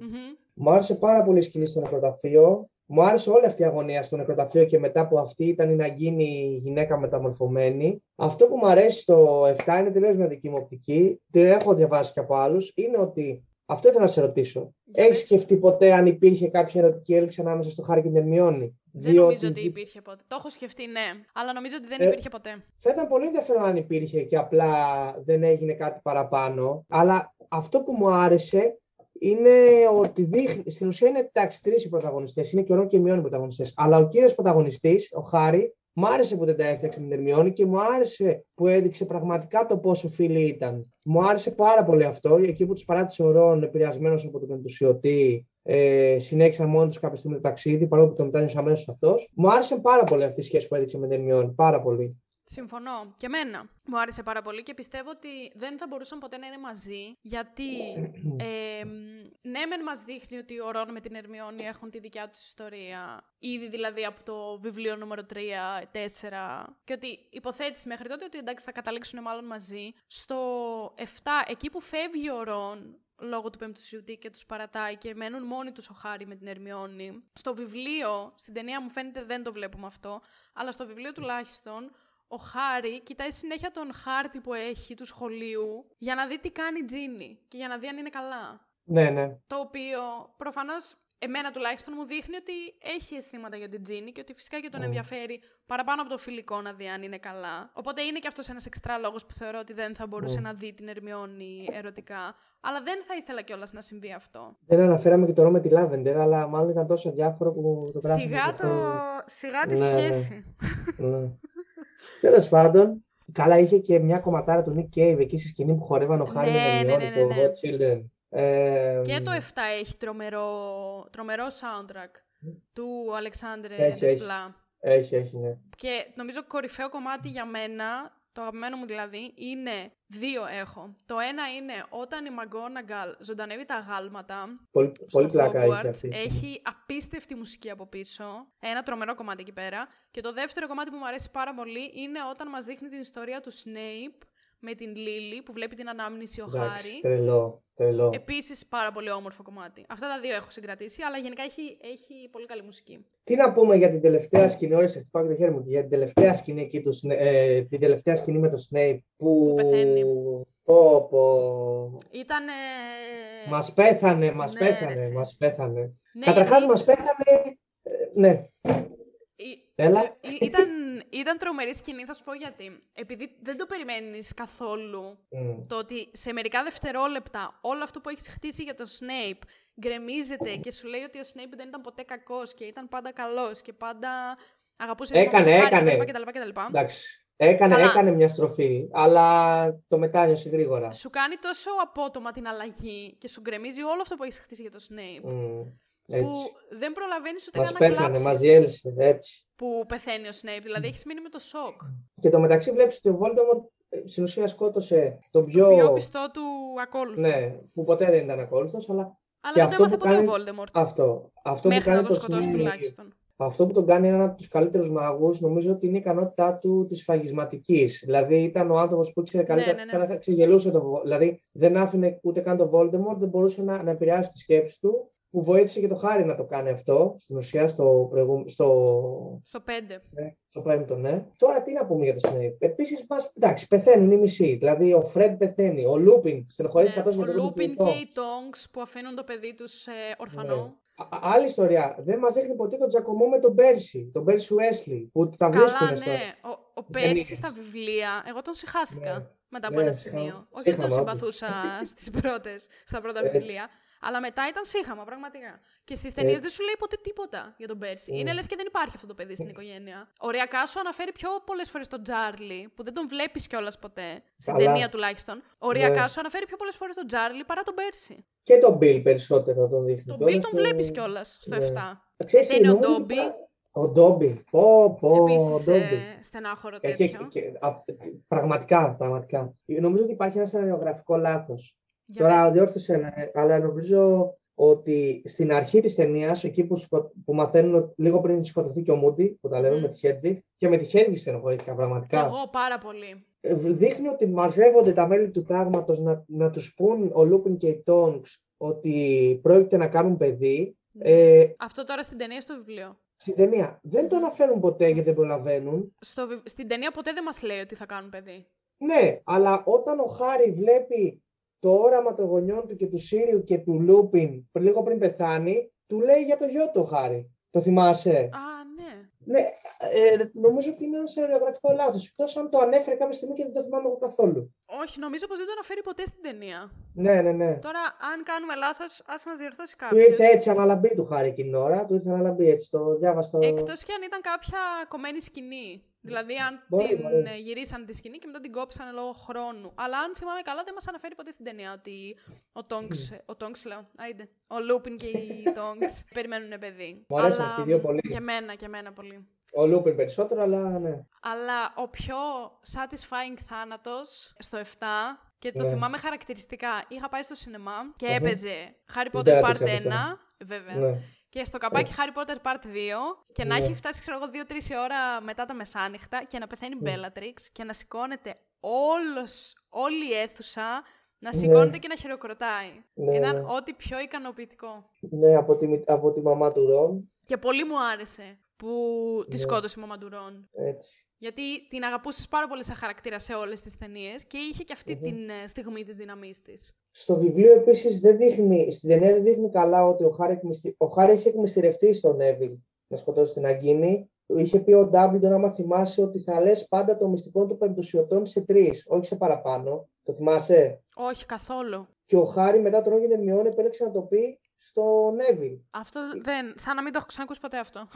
Μου άρεσε πάρα πολύ η σκηνή στο νεκροταφείο. Μου άρεσε όλη αυτή η αγωνία στο νεκροταφείο και μετά που αυτή ήταν να γίνει η γυναίκα μεταμορφωμένη. Αυτό που μου αρέσει στο 7 είναι τελείως μια δική μου οπτική. Την έχω διαβάσει και από άλλους. Είναι ότι. Αυτό ήθελα να σε ρωτήσω. Για Έχεις πες. σκεφτεί ποτέ αν υπήρχε κάποια ερωτική έλξη ανάμεσα στο Χάρη και την Ερμιόνη; Δεν νομίζω ότι υπήρχε ποτέ. Το έχω σκεφτεί, ναι. Αλλά νομίζω ότι δεν Ε, υπήρχε ποτέ. Θα ήταν πολύ ενδιαφέρον αν υπήρχε και απλά δεν έγινε κάτι παραπάνω. Αλλά αυτό που μου άρεσε είναι ότι δείχνει. Στην ουσία είναι εντάξει, τρεις οι πρωταγωνιστές. Είναι και ο Ρον και η Μιόνι οι πρωταγωνιστές. Αλλά ο κύριος πρωταγωνιστής, ο Χάρη, μου άρεσε που δεν τα έφτιαξε με την Ερμιόνη και μου άρεσε που έδειξε πραγματικά το πόσο φίλοι ήταν. Μου άρεσε πάρα πολύ αυτό. Εκεί που τους παράτησε ο Ρον, επηρεασμένος από τον ενθουσιωτή, ε, συνέχισαν μόνοι τους κάποια στιγμή το ταξίδι, παρόλο που το μετάνιωσε αμέσως αυτός. Μου άρεσε πάρα πολύ αυτή η σχέση που έδειξε με την Ερμιόνη. Πάρα πολύ. Συμφωνώ. Και εμένα. Μου άρεσε πάρα πολύ και πιστεύω ότι δεν θα μπορούσαν ποτέ να είναι μαζί. Γιατί, ε, ναι, μεν μας δείχνει ότι ο Ρον με την Ερμιόνη έχουν τη δικιά τους ιστορία. Ήδη δηλαδή από το βιβλίο νούμερο 3, 4. Και ότι υποθέτεις μέχρι τότε ότι εντάξει θα καταλήξουν μάλλον μαζί. Στο 7, εκεί που φεύγει ο Ρον, λόγω του πέμπτου σιουτή και τους παρατάει και μένουν μόνοι τους ο Χάρη με την Ερμιόνη. Στο βιβλίο, στην ταινία μου φαίνεται δεν το βλέπουμε αυτό, αλλά στο βιβλίο τουλάχιστον ο Χάρη κοιτάει συνέχεια τον χάρτη που έχει του σχολείου για να δει τι κάνει η Τζίνι και για να δει αν είναι καλά. Ναι, ναι. Το οποίο προφανώς εμένα τουλάχιστον μου δείχνει ότι έχει αισθήματα για την Τζίνι και ότι φυσικά και τον Mm. ενδιαφέρει παραπάνω από το φιλικό να δει αν είναι καλά. Οπότε είναι και αυτός ένας εξτρά λόγος που θεωρώ ότι δεν θα μπορούσε Mm. να δει την Ερμιόνη ερωτικά. Αλλά δεν θα ήθελα κιόλας να συμβεί αυτό. Δεν αναφέραμε και το Ρο με τη Λάβεντερ, αλλά μάλλον ήταν τόσο διάφορο που το πράσινο. Σιγά, το... Σιγά τη Ναι, ναι. σχέση. Ναι. Τέλος πάντων, καλά είχε και μια κομματάρα του Nick Cave εκεί στη σκηνή που χορεύαν ο Χάρη Ναι, με ναι, τον ναι, Ιόνι, ναι, το ναι. Hot Children. Ε, Και το 7 έχει τρομερό, τρομερό soundtrack του Αλεξάνδρε Έχει, έχει. Δεσπλά. Έχει, έχει, ναι. Και νομίζω κορυφαίο κομμάτι για μένα, το αγαπημένο μου δηλαδή, είναι δύο έχω. Το ένα είναι όταν η Μαγκόναγκαλ ζωντανεύει τα γάλματα Πολύ, στο πολύ πλάκα είχε Hogwarts. αυτή. η σκηνή. Έχει απίστευτη μουσική από πίσω. Ένα τρομερό κομμάτι εκεί πέρα. Και το δεύτερο κομμάτι που μου αρέσει πάρα πολύ είναι όταν μας δείχνει την ιστορία του Snape με την Λίλη που βλέπει την ανάμνηση ο Εντάξει, Χάρη. τρελό, τρελό. Επίσης πάρα πολύ όμορφο κομμάτι. Αυτά τα δύο έχω συγκρατήσει, αλλά γενικά έχει, έχει πολύ καλή μουσική. Τι να πούμε για την τελευταία σκηνή, όρισε, χτυπάω και το χέρι μου, για την τελευταία σκηνή εκεί του, Σνε- ε, την τελευταία σκηνή με το Snape που... Που πεθαίνει. Πω, πω. Ήταν. Μας πέθανε, μας ναι, πέθανε, ρε, μας πέθανε. ναι, Καταρχάς ή- μας πέθανε, ε, ναι, ή- έλα. ή- ήταν, ήταν τρομερή σκηνή, θα σου πω γιατί. Επειδή δεν το περιμένεις καθόλου Μμ. το ότι σε μερικά δευτερόλεπτα όλο αυτό που έχεις χτίσει για το Snape γκρεμίζεται και σου λέει ότι ο Snape δεν ήταν ποτέ κακός και ήταν πάντα καλός και πάντα αγαπούσε την Έκανε, μαμά του Χάρη έκανε. κτλ, κτλ, κτλ. Εντάξει. Έκανε, Καλά. έκανε μια στροφή, αλλά το μετάνιωσε γρήγορα. Σου κάνει τόσο απότομα την αλλαγή και σου γκρεμίζει όλο αυτό που έχεις χτίσει για το Snape. Μμ. που δεν προλαβαίνεις ούτε Μας καν να πέθανε, κλάψεις μας διέλυσε, έτσι. που πεθαίνει ο Σνέιπ. Δηλαδή έχεις μείνει με το σοκ. Και το μεταξύ βλέπεις ότι ο Voldemort ε, στην ουσία σκότωσε τον πιο... Το πιο πιστό του ακόλουθο. Ναι, που ποτέ δεν ήταν ακόλουθος, αλλά Αλλά και δεν το αυτό έμαθε που ποτέ ο κάνει- Voldemort. αυτό. Αυτό που Μέχρι κάνει να τον το σκοτώσει Snape- τουλάχιστον. Αυτό που τον κάνει έναν από τους καλύτερους μάγους, νομίζω ότι είναι η ικανότητά του της φαγισματικής. Δηλαδή ήταν ο άνθρωπος που ήξερε καλύτερα, ναι, ναι. θα ξεγελούσε το Vo- Δηλαδή δεν άφηνε ούτε καν το Voldemort, δεν μπορούσε να, να επηρεάσει τη σκέψη του, που βοήθησε και το Χάρη να το κάνει αυτό, στην ουσία στο, προηγούμενο, στο, Στο 5. στο πέμπτο, ναι. Τώρα τι να πούμε για το Snape. Επίσης, μας, εντάξει, πεθαίνουν οι μισοί. Δηλαδή ο Φρέντ πεθαίνει, ο Λούπιν στενοχωρείται Ναι, καθώς ο για το Λούπιν Λούπιν και οι Τονκς που αφήνουν το παιδί τους ε, ορφανό. Ναι. Α- άλλη ιστορία. Δεν μας δείχνει ποτέ τον τσακωμό με τον Πέρσι. Τον Πέρσι Weasley. Που τα Καλά, βρίσκουν στο. ναι. Ο, ο Στις Πέρσι ταινίες. στα βιβλία, εγώ τον σιχάθηκα Ναι. μετά από Ναι, ένα σίχαμα. σημείο. Όχι ότι τον Σίχαμα, όντως. συμπαθούσα στις πρώτες, στα πρώτα Έτσι. βιβλία, αλλά μετά ήταν σύγχαμα, πραγματικά. Και στις ταινίες δεν Έτσι. σου λέει ποτέ τίποτα για τον Πέρσι. Mm. Είναι λες και δεν υπάρχει αυτό το παιδί στην οικογένεια. Οριακά σου αναφέρει πιο πολλές φορές τον Τζάρλι, που δεν τον βλέπεις κιόλας ποτέ. Στην Καλά. ταινία τουλάχιστον. Οριακά Ναι. σου αναφέρει πιο πολλές φορές τον Τζάρλι παρά τον Πέρσι. Και τον Μπιλ περισσότερο τον δείχνει. Τον κιόλας Μπιλ τον και- βλέπεις κιόλας στο ναι. 7. Ξέρεις, Δεν είναι ο νομίζω ότι Ντόμπι. πρα- Ο Ντόμπι. Πω, πω, ο Επίση Ντόμπι. ε, στενάχωρο Ε, και- τέτοιο. και- α- πραγματικά, πραγματικά. Νομίζω ότι υπάρχει ένα σεναριογραφικό λάθος. Για Τώρα πες. διόρθωσε, με, αλλά νομίζω ότι στην αρχή της ταινίας, εκεί που, σκο- που μαθαίνουν ότι λίγο πριν σκοτωθεί και ο Μούντι, που τα λέμε Μμμ. με τη Χέντβιγκ, και με τη Χέντβιγκ στενοχωρήθηκα Κι πραγματικά. εγώ πάρα πολύ. Ε, δείχνει ότι μαζεύονται τα μέλη του τάγματος να, να τους πούν ο Λούπιν και οι Τόγκς ότι πρόκειται να κάνουν παιδί. Ε, Αυτό τώρα στην ταινία ή στο βιβλίο; στην ταινία δεν το αναφέρουν ποτέ γιατί δεν προλαβαίνουν. Στο, βι- στην ταινία ποτέ δεν μας λέει ότι θα κάνουν παιδί. Ναι, αλλά όταν ο Χάρη βλέπει το όραμα των γονιών του και του Σύριου και του Λούπιν πριν- λίγο πριν πεθάνει, του λέει για το γιο του ο Χάρη. Το θυμάσαι; Α, ναι. Ναι, ε, νομίζω ότι είναι ένας σεναριογραφικό λάθος. Εκτός αν το ανέφερε κάποια στιγμή και δεν το θυμάμαι εγώ καθόλου. Όχι, νομίζω πως δεν το αναφέρει ποτέ στην ταινία. Ναι, ναι, ναι. Τώρα, αν κάνουμε λάθος, ας μας διορθώσει Του κάποιος. ήρθε έτσι αναλαμπή του χάρη εκείνη την ώρα. Του ήρθε αναλαμπή έτσι. Το διάβαστο. Εκτός και αν ήταν κάποια κομμένη σκηνή. Δηλαδή, αν Μπορεί, την μπορεί. ε, γυρίσαν τη σκηνή και μετά την κόψαν λόγω χρόνου. Αλλά αν θυμάμαι καλά, δεν μας αναφέρει ποτέ στην ταινία ότι η Τονκς, ε, ο Τονκς λέω, άιντε, ο Λούπιν και η Τονκς περιμένουν παιδί. Μου αρέσουν Αλλά, αυτοί οι δύο πολύ. Και εμένα, και εμένα πολύ. Ο Λούπιν περισσότερο, αλλά ναι. Αλλά ο πιο satisfying θάνατος στο 7 και το Ναι. θυμάμαι χαρακτηριστικά. Είχα πάει στο σινεμά και Μμμ. έπαιζε Harry Την Potter πέρα Part του είχα 1, βέβαια. ναι. Και στο καπάκι Έτσι. Harry Potter Part 2 και να Ναι. έχει φτάσει, ξέρω εγώ, 2-3 ώρα μετά τα μεσάνυχτα και να πεθαίνει η Ναι. Bellatrix και να σηκώνεται όλος, όλη η αίθουσα να Ναι. σηκώνεται και να χειροκροτάει. Ναι, Ήταν ναι. ό,τι πιο ικανοποιητικό. Ναι, από τη, μη- από τη μαμά του Ρον. Και πολύ μου άρεσε που τη Ναι. σκότωσε η μαμά του Ρον. Έτσι. Γιατί την αγαπούσες πάρα πολύ σαν χαρακτήρα σε όλες τις ταινίες και είχε και αυτη Μμμ. την ε, στιγμή της δύναμής της. Στο βιβλίο επίσης δεν δείχνει, στην ταινία δεν δείχνει καλά ότι ο Χάρη, εκμυστη- ο Χάρη είχε εκμυστηρευτεί στον Νέβιλ να σκοτώσει την Αγκίνη. Είχε πει ο Ντάμπλντον, άμα θυμάσαι, ότι θα λες πάντα το μυστικό των πεμπτουσιωτών σε τρεις, όχι σε παραπάνω. Το θυμάσαι; Όχι καθόλου. Και ο Χάρη μετά τον Ρόγιν Ερμιόν επέλεξε να το πει στο Νέβιλ. Αυτό δεν... Σαν να μην το έχω ξανακούσει ποτέ αυτό.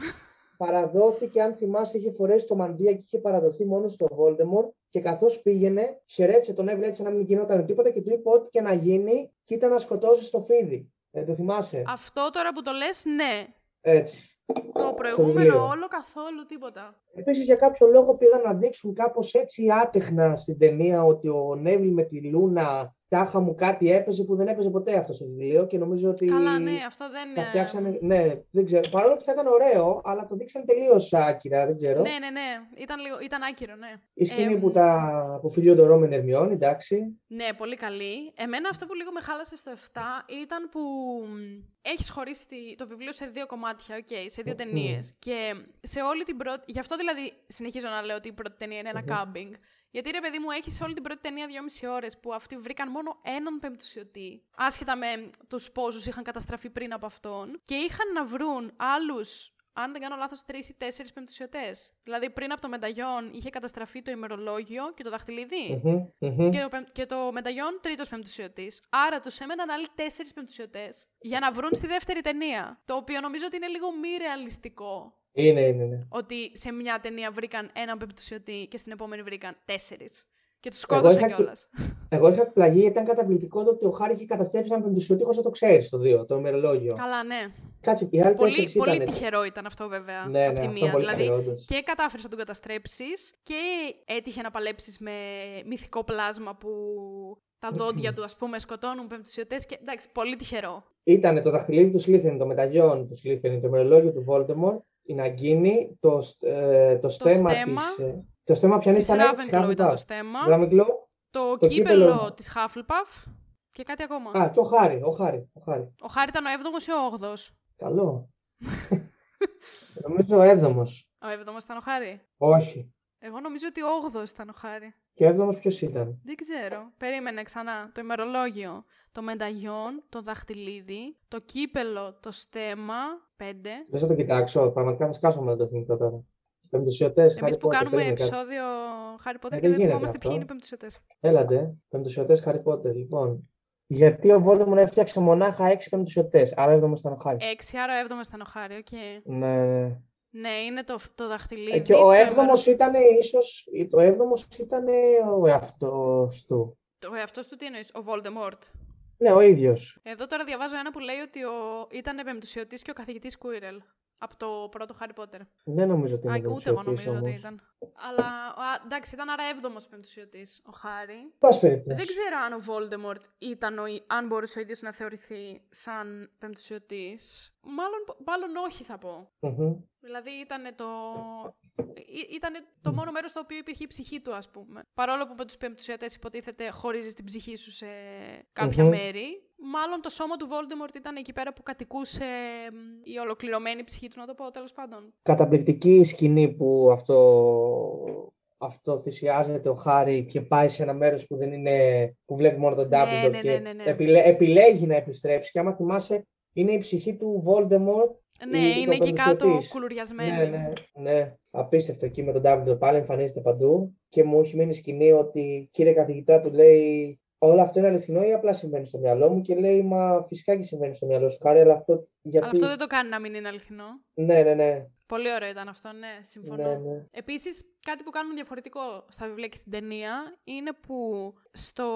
Παραδόθηκε, αν θυμάσαι, είχε φορέσει το μανδύα και είχε παραδοθεί μόνο στο Voldemort. Και καθώς πήγαινε, χαιρέτησε τον Νέβιλ έτσι να μην γινόταν τίποτα και του είπε ό,τι και να γίνει, κοίτα να σκοτώσεις το φίδι. Ε, το θυμάσαι; Αυτό τώρα που το λες, ναι. Έτσι. Το προηγούμενο βιβλίο. όλο καθόλου τίποτα. Επίσης, για κάποιο λόγο πήγαν να δείξουν κάπως έτσι άτεχνα στην ταινία ότι ο Νέβιλ με τη Λούνα τάχα μου κάτι έπαιζε που δεν έπαιζε ποτέ αυτός στο βιβλίο και νομίζω ότι. Καλά, ναι, αυτό δεν... Τα ε, φτιάξανε. Ναι, δεν ξέρω. Παρόλο που θα ήταν ωραίο, αλλά το δείξανε τελείως άκυρα, δεν ξέρω. Ναι, ναι, ναι. Ήταν, λίγο... Ήταν άκυρο, ναι. Η σκηνή Εμ, που, τα... που φιλιούνται ο Ρόμεν Ερμιόν, εντάξει. Ναι, πολύ καλή. Εμένα αυτό που λίγο με χάλασε στο 7 ήταν που μ, έχεις χωρίσει τη- το βιβλίο σε δύο κομμάτια, οκ, σε δύο Μμμ. ταινίες. Και σε όλη την πρώτη. Γι' αυτό δηλαδή συνεχίζω να λέω ότι η πρώτη ταινία είναι ένα Μμμ. κάμπινγκ. Γιατί ρε παιδί μου, έχεις σε όλη την πρώτη ταινία δυόμιση ώρες που αυτοί βρήκαν μόνο έναν πεμπτουσιωτή. Άσχετα με τους πόσους είχαν καταστραφεί πριν από αυτόν. Και είχαν να βρουν άλλους, αν δεν κάνω λάθος, τρεις ή τέσσερις πεμπτουσιωτές. Δηλαδή πριν από το μενταγιόν είχε καταστραφεί το ημερολόγιο και το δαχτυλίδι. Μμμ, μμμ. Και το, πεμ- και το μενταγιόν τρίτος πεμπτουσιωτής. Άρα τους έμεναν άλλοι τέσσερις πεμπτουσιωτές για να βρουν στη δεύτερη ταινία. Το οποίο νομίζω ότι είναι λίγο μη ρεαλιστικό. Είναι, είναι, ναι. Ότι σε μια ταινία βρήκαν έναν πεμπτουσιωτή και στην επόμενη βρήκαν τέσσερις. Και τους σκότωσε είχα- κιόλας. Εγώ είχα εκπλαγεί γιατί ήταν καταπληκτικό το ότι ο Χάρη είχε καταστρέψει έναν πεμπτουσιωτή χωρίς να το ξέρεις στο 2, το ημερολόγιο. Καλά, ναι. Κάτσε, οι άλλοι Πολύ, τέσσερις πολύ ήταν. τυχερό ήταν αυτό, βέβαια. Ναι, απ' ναι, τη αυτό μία. πολύ δηλαδή, τυχερό, όντως. και κατάφερες να τον καταστρέψεις και έτυχε να παλέψεις με μυθικό πλάσμα που τα δόντια του, ας πούμε, σκοτώνουν πεμπτουσιωτές. Και εντάξει, πολύ τυχερό. Ήταν το δαχτυλίδι του Σλίθεριν, το μεταλλιόν του Σλίθεριν, το ημερολόγιο του Voldemort, η Ναγκίνη, το, στ- ε, το στέμα στέμα. της... ε, το στέμα ποιανής Της ήταν, της Ravenclaw ήταν το Hufflepuff. στέμα. Ravenclaw. Το, το κύπελο, κύπελλο. της Hufflepuff και κάτι ακόμα. Α, και ο Χάρη, ο Χάρη, ο Χάρη. Ο Χάρη ήταν ο 7ο ή ο 8ο. Καλό. Νομίζω ο έβδομος. Ο 7ο ήταν ο Χάρη; Όχι. Εγώ νομίζω ότι ο 8ο ήταν ο Χάρη. Και ο έβδομος ποιος ήταν; Δεν ξέρω. Περίμενε ξανά. Το ημερολόγιο, το μενταγιόν, το δαχτυλίδι, το κύπελο, το στέμμα, 5. Δεν θα το κοιτάξω, πραγματικά θα σκάσω με να το θυμηθώ τώρα. Πεμπτουσιωτές, Εμείς Harry που Potter, κάνουμε περίμενε, κάτσε. επεισόδιο Harry Potter Ε, και δεν δεν γίνεται θυμόμαστε αυτό. ποιοι είναι οι πεμπτουσιωτές. Έλατε, πεμπτουσιωτές Harry Potter, λοιπόν. Γιατί ο Voldemort έφτιαξε μονάχα έξι πεμπτουσιωτές, άρα ο έβδομος ήταν ο Χάρη. 6, άρα ο 7ο ήταν ο Χάρη, οκ. Ναι, ναι. Ναι, είναι το, το δαχτυλίδι. Ε, και ο το έβδομος ήταν ίσως, το έβδομος ήταν ο εαυτός του. Το εαυτός του τι εννοείς, ο Voldemort. Ναι, ο ίδιος. Εδώ τώρα διαβάζω ένα που λέει ότι ο... ήταν πεμπτουσιωτή και ο καθηγητής Κουίρελ. Από το πρώτο Harry Potter. Δεν νομίζω ότι Α, είναι ούτε εγώ πεμπτουσιωτής νομίζω ότι όμως. ήταν. Αλλά α, εντάξει, ήταν άρα έβδομος πεμπτουσιωτή ο Χάρη. Πας περιπτώσει. Δεν ξέρω αν ο Voldemort ήταν ο, ι- αν μπορούσε ο ίδιος να θεωρηθεί σαν πεμπτουσιωτής. Μάλλον, μάλλον όχι θα πω. Μμμ. Δηλαδή ήταν το, ή- ήτανε το μόνο μέρος στο οποίο υπήρχε η ψυχή του ας πούμε. Παρόλο που με τους πεμπτουσιατές υποτίθεται χωρίζεις την ψυχή σου σε κάποια Μμμ. μέρη. Μάλλον το σώμα του Voldemort ήταν εκεί πέρα που κατοικούσε μ, η ολοκληρωμένη ψυχή του, να το πω τέλος πάντων. Καταπληκτική η σκηνή που αυτό, αυτό θυσιάζεται ο Χάρη και πάει σε ένα μέρος που δεν είναι, που βλέπει μόνο τον Ναι, Dumbledore ναι, και ναι, ναι, ναι. επιλέ- επιλέγει να επιστρέψει και άμα θυμάσαι είναι η ψυχή του Voldemort Ναι, ή είναι το εκεί κάτω πεμπτουσιωτής. κουλουριασμένη. Ναι, ναι, ναι. Απίστευτο εκεί με τον Dumbledore πάλι εμφανίζεται παντού και μου έχει μείνει σκηνή ότι κύριε καθηγητά του λέει όλο αυτό είναι αληθινό ή απλά συμβαίνει στο μυαλό μου και λέει μα φυσικά και συμβαίνει στο μυαλό σου Χάρη αλλά αυτό γιατί... Αλλά αυτό δεν το κάνει να μην είναι αληθινό. Ναι, ναι, ναι. Πολύ ωραίο ήταν αυτό, ναι, συμφωνώ. ναι, ναι. Επίσης, κάτι που κάνουν διαφορετικό στα βιβλία και στην ταινία είναι που στο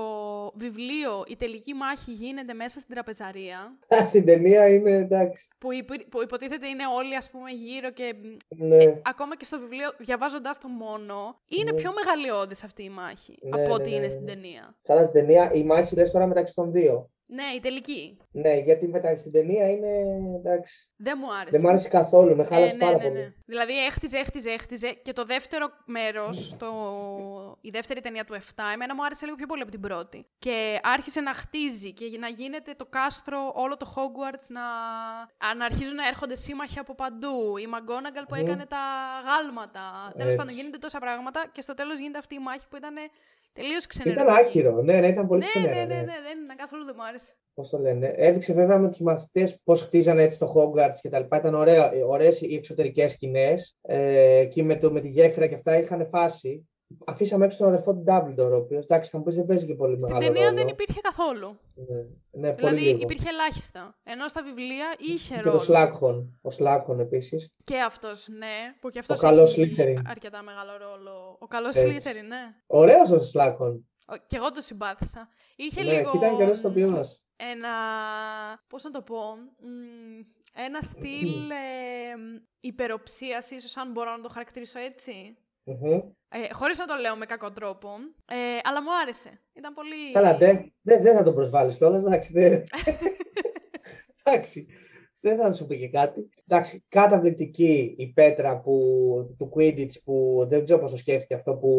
βιβλίο η τελική μάχη γίνεται μέσα στην τραπεζαρία, Στην ταινία είναι εντάξει. που, υπη- που υποτίθεται είναι όλοι ας πούμε γύρω και Ναι. ακόμα και στο βιβλίο διαβάζοντας το μόνο, είναι Ναι. πιο μεγαλειώδης αυτή η μάχη Ναι, από ναι, ό,τι ναι, είναι ναι. στην ταινία. Καλά στην ταινία η μάχη λες τώρα μεταξύ των δύο. Ναι, η τελική. Ναι, γιατί μεταξύ στην ταινία είναι εντάξει. Δεν μου άρεσε. Δεν μου άρεσε καθόλου, με χάλασε Ε, ναι, πάρα ναι, πολύ. ναι. Δηλαδή έχτιζε, έχτιζε, έχτιζε και το δεύτερο μέρος, το... η δεύτερη ταινία του 7, εμένα μου άρεσε λίγο πιο πολύ από την πρώτη. Και άρχισε να χτίζει και να γίνεται το κάστρο, όλο το Hogwarts να, α, να αρχίζουν να έρχονται σύμμαχοι από παντού. Η Μαγκόναγκαλ που Μμμ. έκανε τα γάλματα. Τέλος πάντων Έτσι. γίνονται τόσα πράγματα και στο τέλος γίνεται αυτή η μάχη που ήταν τελείως Ήταν ξενερωτική. άκυρο, ναι, ναι, ήταν πολύ Ναι, ξενέρα. ναι, ναι, ναι, δεν ήταν καθόλου δεν μου άρεσε. Πώς το λένε. Έδειξε βέβαια με τους μαθητές πώς χτίζανε έτσι το Hogwarts και τα λοιπά. Ήταν ωραία, ωραίες οι εξωτερικές σκηνές. Ε, εκεί με, το, με τη γέφυρα και αυτά είχαν φάση. Αφήσαμε έξω τον αδερφό του Dumbledore, ο οποίος εντάξει θα μου πεις δεν παίζει και πολύ Στην μεγάλο ταινία ρόλο. δεν υπήρχε καθόλου. Ναι, ναι πολύ Δηλαδή λίγο. υπήρχε ελάχιστα. Ενώ στα βιβλία είχε Και ρόλο. το Slughorn, ο Slughorn επίσης. Και αυτός, ναι. Που και αυτός καλός έχει Slytherin. αρκετά μεγάλο ρόλο. Ο καλός Έτσι. Slytherin, ναι. Ωραίος ο Slughorn. Ο- Και εγώ το συμπάθησα. Είχε Ναι, λίγο και ήταν και ωραίος ηθοποιός. ένα, πώς να το πω, μ, ένα στυλ ε, υπεροψίας, ίσως αν μπορώ να το χαρακτηρίσω έτσι. Μμμ. Ε, χωρίς να το λέω με κακό τρόπο, ε, αλλά μου άρεσε. Ήταν πολύ... Καλά, δεν δεν δεν θα τον προσβάλλεις κιόλας, εντάξει. δεν- εντάξει. Δεν θα σου πει και κάτι. Εντάξει, καταπληκτική η πέτρα που, του Quidditch που δεν ξέρω πώς το σκέφτηκε αυτό που,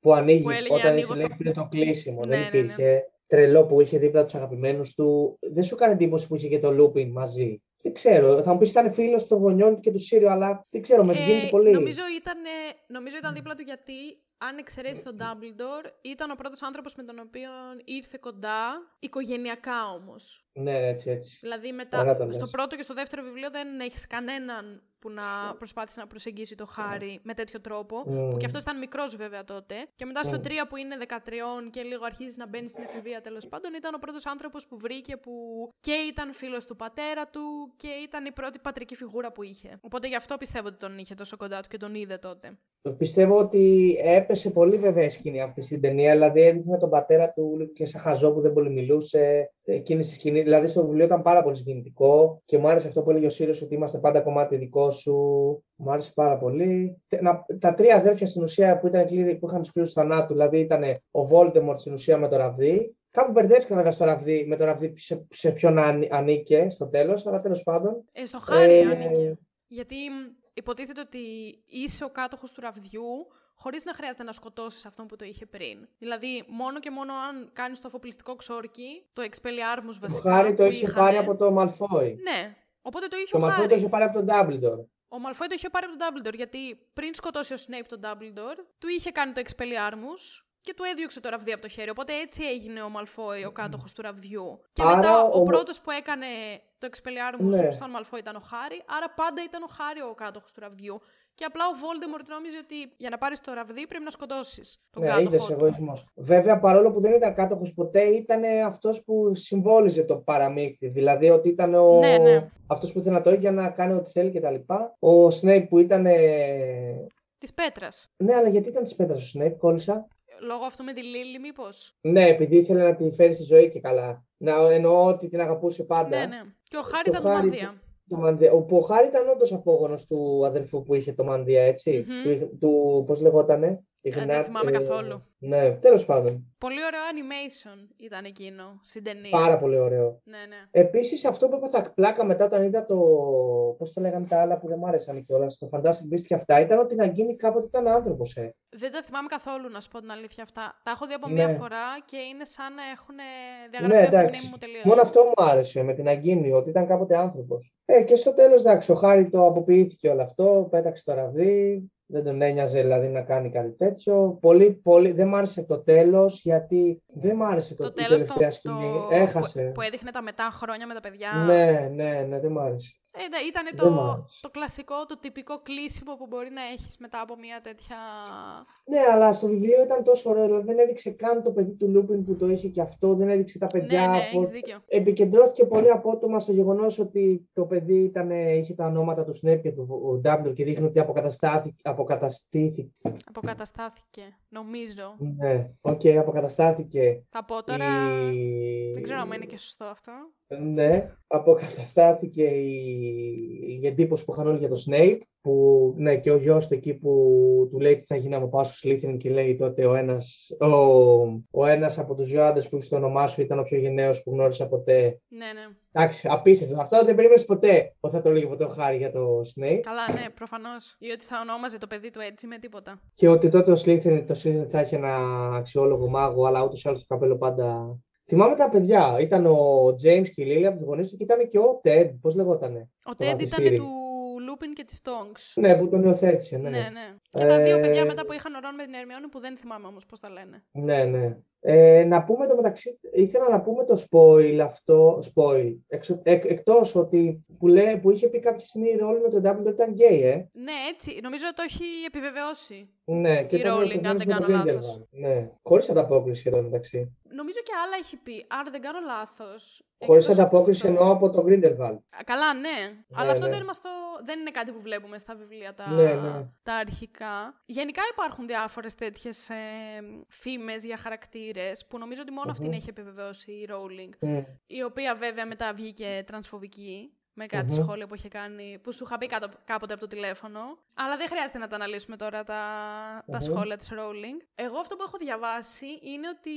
που ανοίγει Που έλεγε, όταν «Ανοίγω είσαι λέει, στο- πριν το κλείσιμο. Ναι, δεν ναι, ναι. υπήρχε. Τρελό που είχε δίπλα τους αγαπημένους του. Δεν σου έκανε εντύπωση που είχε και το Lupin μαζί; Δεν ξέρω. Θα μου πεις ήταν φίλος των γονιών και του Σύριο, αλλά δεν ξέρω, με συγκίνησε Ε, πολύ. Νομίζω ήταν, νομίζω ήταν δίπλα του γιατί, αν εξαιρέσεις τον Dumbledore, ήταν ο πρώτος άνθρωπος με τον οποίο ήρθε κοντά, οικογενειακά όμως. Ναι, έτσι, έτσι. Δηλαδή Ωραία μετά, το στο λες. πρώτο και στο δεύτερο βιβλίο δεν έχεις κανέναν που να προσπάθησε να προσεγγίσει το Χάρη με τέτοιο τρόπο. Που Μμμ. και αυτός ήταν μικρός βέβαια τότε. Και μετά στο Μμμ. 3 που είναι 13 και λίγο αρχίζει να μπαίνει στην εφηβεία τέλος πάντων, ήταν ο πρώτος άνθρωπος που βρήκε που και ήταν φίλος του πατέρα του και ήταν η πρώτη πατρική φιγούρα που είχε. Οπότε γι' αυτό πιστεύω ότι τον είχε τόσο κοντά του και τον είδε τότε. Πιστεύω ότι έπεσε πολύ βέβαια η σκηνή αυτή στην ταινία. Δηλαδή έδειχνε τον πατέρα του και σαν χαζό που δεν πολύ μιλούσε. Εκείνη στη σκηνή. Δηλαδή στο βιβλίο ήταν πάρα πολύ συγκινητικό και μου άρεσε αυτό που έλεγε ο Σύρος ότι είμαστε πάντα κομμάτι δικός σου. Μου άρεσε πάρα πολύ. Τα τρία αδέρφια στην ουσία που, ήταν, που είχαν τους κλήρου θανάτου, δηλαδή ήταν ο Voldemort στην ουσία με το ραβδί. Κάπου μπερδεύτηκαν βέβαια στο ραβδί, με το ραβδί σε, σε ποιον ανήκε στο τέλος, αλλά τέλος πάντων. Ε, στο χάρι ε, ανήκε. Γιατί υποτίθεται ότι είσαι ο κάτοχος του ραβδιού χωρίς να χρειάζεται να σκοτώσεις αυτόν που το είχε πριν. Δηλαδή, μόνο και μόνο αν κάνεις το αφοπλιστικό ξόρκι, το Expelliarmus βασικά. Το Χάρη το είχε πάρει από το Malfoy. Ναι, οπότε το είχε το ο Malfoy το είχε πάρει από τον Dumbledore. Ο Malfoy το είχε πάρει από τον Dumbledore, γιατί πριν σκοτώσει ο Snape τον Dumbledore, του είχε κάνει το Expelliarmus και του έδιωξε το ραβδί από το χέρι. Οπότε έτσι έγινε ο Μαλφόη ο κάτοχος του ραβδιού. Και άρα μετά ο, ο πρώτος που έκανε το Expelliarmus ναι. στον Μαλφόη ήταν ο Χάρη. Άρα πάντα ήταν ο Χάρη ο κάτοχος του ραβδιού. Και απλά ο Voldemort νόμιζε ότι για να πάρεις το ραβδί πρέπει να σκοτώσεις τον ναι, κάτοχο. Ναι, εγωισμό. Βέβαια, παρόλο που δεν ήταν κάτοχος ποτέ, ήταν αυτός που συμβόλιζε το παραμύθι. Δηλαδή ότι ήταν ο... ναι, ναι. αυτός που ήθελε να το έχει για να κάνει ό,τι θέλει κτλ. Ο Snape που ήταν. Της πέτρας. Ναι, αλλά γιατί ήταν της πέτρας ο Snape, κόλλησα; Λόγω αυτού με τη Λίλη, μήπως. Ναι, επειδή ήθελε να τη φέρει στη ζωή και καλά. Να εννοώ ότι την αγαπούσε πάντα. Ναι, ναι. Και ο Χάρη ήταν το Μανδία. Το Μανδία. Ο, ο Χάρη ήταν όντως απόγονος του αδερφού που είχε το Μανδία, έτσι. Mm-hmm. Του, του πώς λεγότανε. Δεν θυμάμαι ε, καθόλου. Ναι, τέλος πάντων. Πολύ ωραίο animation ήταν εκείνο στην ταινία. Πάρα πολύ ωραίο. Ναι, ναι. Επίσης, αυτό που έπαθα πλάκα μετά όταν είδα το. Πώς το λέγανε τα άλλα που δεν μ' άρεσαν κιόλας, το Fantastic Beasts και αυτά, ήταν ότι να γίνει κάποτε ήταν άνθρωπος, ε. Δεν τα θυμάμαι καθόλου, να σου πω την αλήθεια αυτά. Τα έχω δει από ναι. μία φορά και είναι σαν να έχουν διαγραφεί ναι, από τη μνήμη μου τελείως. Μόνο αυτό μου άρεσε με την Αγκίνη, ότι ήταν κάποτε άνθρωπος. Ε, και στο τέλος, εντάξει, ο Χάρη το αποποιήθηκε όλο αυτό, πέταξε το ραβδί, δεν τον ένοιαζε δηλαδή να κάνει κάτι τέτοιο. Πολύ, πολύ, δεν μ' άρεσε το τέλος, γιατί δεν μ' άρεσε το, το τέλος, η τελευταία το, σκηνή. Το... Έχασε. Που, που, έδειχνε τα μετά χρόνια με τα παιδιά. Ναι, ναι, ναι, δεν μ' άρεσε. Ε, ήταν το, το κλασικό, το τυπικό κλείσιμο που μπορεί να έχεις μετά από μια τέτοια... Ναι, αλλά στο βιβλίο ήταν τόσο ωραίο, δηλαδή δεν έδειξε καν το παιδί του Λούπιν που το είχε και αυτό, δεν έδειξε τα παιδιά. Ναι, ναι, από... δίκιο. Επικεντρώθηκε πολύ απότομα στο γεγονός ότι το παιδί ήταν, είχε τα ονόματα του Σνέπ και του Ντάμπλντορ και δείχνει ότι αποκαταστάθηκε. Αποκαταστήθηκε. Αποκαταστάθηκε, νομίζω. Ναι, ok, okay, αποκαταστάθηκε. Θα πω τώρα. Η... Δεν ξέρω αν είναι και σωστό αυτό. Ναι, αποκαταστάθηκε η, η εντύπωση που είχαν όλοι για το Snape, που ναι, και ο γιος του εκεί που του λέει τι θα γίνει από πάσο Σλίθιν και λέει τότε ο ένας, ο, ο ένας από τους δυο άντρες που είχε το όνομά σου ήταν ο πιο γενναίος που γνώρισα ποτέ. Ναι, ναι. Εντάξει, απίστευτο. Αυτό δεν περίμενες ποτέ ότι θα το λέγει ποτέ ο Χάρη για το Snape. Καλά, ναι, προφανώς. Ή ότι θα ονόμαζε το παιδί του έτσι με τίποτα. Και ότι τότε ο Σλίθιν, το Slytherin θα είχε ένα αξιόλογο μάγο, αλλά ούτως ή άλλως το καπέλο πάντα Θυμάμαι τα παιδιά. Ήταν ο James και η Λίλι, από τους γονείς του και ήταν και ο Ted. Πώς λεγότανε; Ο Ted ήταν του Λούπιν και της Tonks. Ναι, που τον υιοθέτησε. Ναι, ναι. ναι. Και τα δύο παιδιά μετά που είχαν ο Ρον με την Ερμιόνη που δεν θυμάμαι όμως πώς τα λένε. Ναι, ναι. Ε, να πούμε το μεταξύ, ήθελα να πούμε το spoil αυτό, spoil, εκ, εκτός ότι που, λέει, που είχε πει κάποια στιγμή η Rowling με τον Dumbledore ήταν γκέι, ε. Ναι, έτσι, νομίζω ότι το έχει επιβεβαιώσει ναι, και η Rowling, αν δεν κάνω λάθος. Ναι, χωρίς ανταπόκριση εδώ μεταξύ. Νομίζω και άλλα έχει πει, άρα δεν κάνω λάθος. Χωρίς ανταπόκριση εννοώ από το Grindelwald. Καλά, ναι, αλλά ναι, αυτό ναι. Δεν, το... δεν είναι κάτι που βλέπουμε στα βιβλία τα, ναι, ναι. τα αρχικά. Γενικά υπάρχουν διάφορες τέτοιες ε, φήμες για χαρακτήρες που νομίζω ότι μόνο αυτήν έχει επιβεβαιώσει η Rowling. Mm. Η οποία βέβαια μετά βγήκε τρανσφοβική με κάτι mm-hmm. σχόλια που είχε κάνει, που σου είχα πει κάποτε από το τηλέφωνο. Αλλά δεν χρειάζεται να τα αναλύσουμε τώρα τα, τα σχόλια της Rowling. Εγώ αυτό που έχω διαβάσει είναι ότι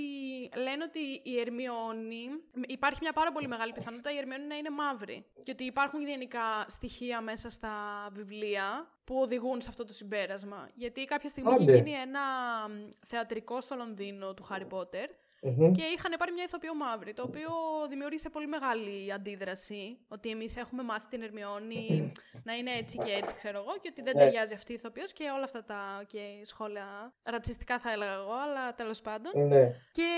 λένε ότι η Ερμιόνη, υπάρχει μια πάρα πολύ μεγάλη πιθανότητα η Ερμιόνη να είναι μαύρη. Και ότι υπάρχουν γενικά στοιχεία μέσα στα βιβλία που οδηγούν σε αυτό το συμπέρασμα. Γιατί κάποια στιγμή είχε γίνει ένα θεατρικό στο Λονδίνο του Χάρι Πότερ και είχαν πάρει μια ηθοποιό μαύρη, το οποίο δημιούργησε πολύ μεγάλη αντίδραση. Ότι εμείς έχουμε μάθει την Ερμιόνη να είναι έτσι και έτσι, ξέρω εγώ, και ότι δεν ναι. ταιριάζει αυτή η ηθοποιός και όλα αυτά τα okay, σχόλια. Ρατσιστικά θα έλεγα εγώ, αλλά τέλος πάντων. Ναι. Και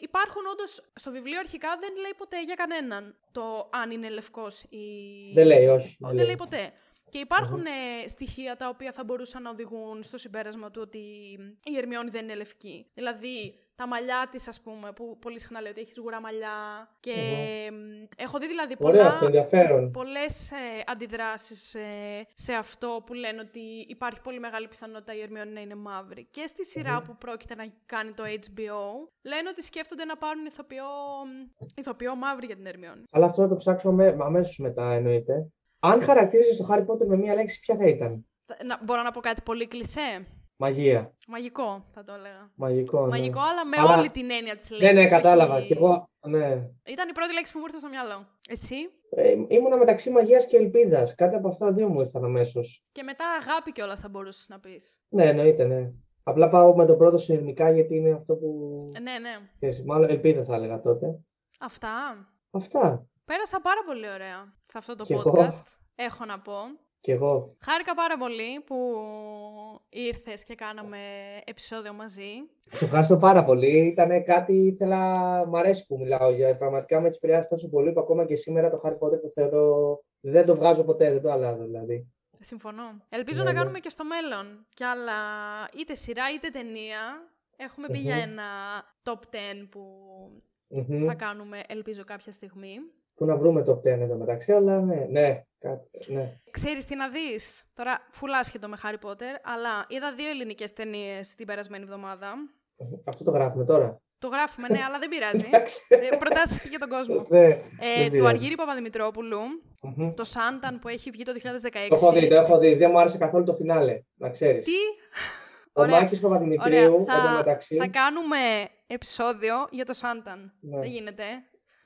υπάρχουν όντως. Στο βιβλίο αρχικά δεν λέει ποτέ για κανέναν το αν είναι λευκός ή. Δεν λέει, όχι. Δεν, λέει ποτέ. Και υπαρχουν στοιχεία τα οποία θα μπορούσαν να οδηγούν στο συμπέρασμα του ότι η Ερμιόνη δεν είναι λευκή. Δηλαδή, τα μαλλιά της ας πούμε, που πολύ συχνά λέει ότι έχεις σγουρά μαλλιά και έχω δει δηλαδή Ωραίο πολλά, αυτό, ενδιαφέρον. πολλές ε, αντιδράσεις ε, σε αυτό που λένε ότι υπάρχει πολύ μεγάλη πιθανότητα η Ερμιόνη να είναι μαύρη. Και στη σειρα που πρόκειται να κάνει το HBO, λένε ότι σκέφτονται να πάρουν ηθοποιό, ηθοποιό μαύρη για την Ερμιόνη. Αλλά αυτό θα το ψάξουμε αμέσως μετά, εννοείται. Αν χαρακτήριζες το Χάρι Πότερ με μία λέξη, ποια θα ήταν; Θα- Να, μπορώ να πω κάτι πολύ κλισέ; Μαγεία. Μαγικό, θα το έλεγα. Μαγικό. ναι. Μαγικό, αλλά με Αλλά- όλη την έννοια της Ναι, λέξης. ναι, κατάλαβα. όχι- Και εγώ, ναι. Ήταν η πρώτη λέξη που μου ήρθε στο μυαλό. Εσύ; Ε, ήμουνα μεταξύ μαγείας και ελπίδας. Κάτι από αυτά δύο μου ήρθαν αμέσως. Και μετά αγάπη κιόλας θα μπορούσες να πεις. Ναι, εννοείται, ναι. Απλά πάω με το πρώτο συνειρμικά γιατί είναι αυτό που. Ναι, ναι. ξέρεις, Μάλλον ελπίδα θα έλεγα τότε. Αυτά. Αυτά. Πέρασα πάρα πολύ ωραία σε αυτό το Κι podcast. εγώ. Έχω να πω. Κι εγώ. Χάρηκα πάρα πολύ που ήρθες και κάναμε επεισόδιο μαζί. Σε ευχαριστώ πάρα πολύ. Ήταν κάτι ήθελα. Μ' αρέσει που μιλάω για. Πραγματικά με έχει επηρεάσει τόσο πολύ που ακόμα και σήμερα το Harry Potter το θεωρώ. Δεν το βγάζω ποτέ, δεν το αλλάζω δηλαδή. Συμφωνώ. Ελπίζω Ναι, να ναι. κάνουμε και στο μέλλον κι άλλα είτε σειρά είτε ταινία. Έχουμε πει για Μμμ. ένα top 10 που Μμμ. θα κάνουμε, ελπίζω, κάποια στιγμή. Που να βρούμε το 10 εδώ μεταξύ, αλλά ναι, ναι, κάτι, ναι. Ξέρεις τι να δεις; Τώρα, φουλ άσχετο με Harry Potter, αλλά είδα δύο ελληνικές ταινίες την περασμένη εβδομάδα. Αυτό το γράφουμε τώρα. Το γράφουμε, ναι, αλλά δεν πειράζει. Εντάξει. ε, προτάσεις και για τον κόσμο. Ναι. Ε, δεν του πειράζει. Αργύρη Παπαδημητρόπουλου, Μμμ. το Σάνταν που έχει βγει το 2016. Το έχω δει, το έχω δει. Δεν μου άρεσε καθόλου το φινάλε, να ξέρεις. Τι; Ο Ωραία. Μάκης Παπαδημητρίου, Ωραία, θα- εντωμεταξύ, θα κάνουμε επεισόδιο για το Σάνταν. Ναι. Δεν γίνεται.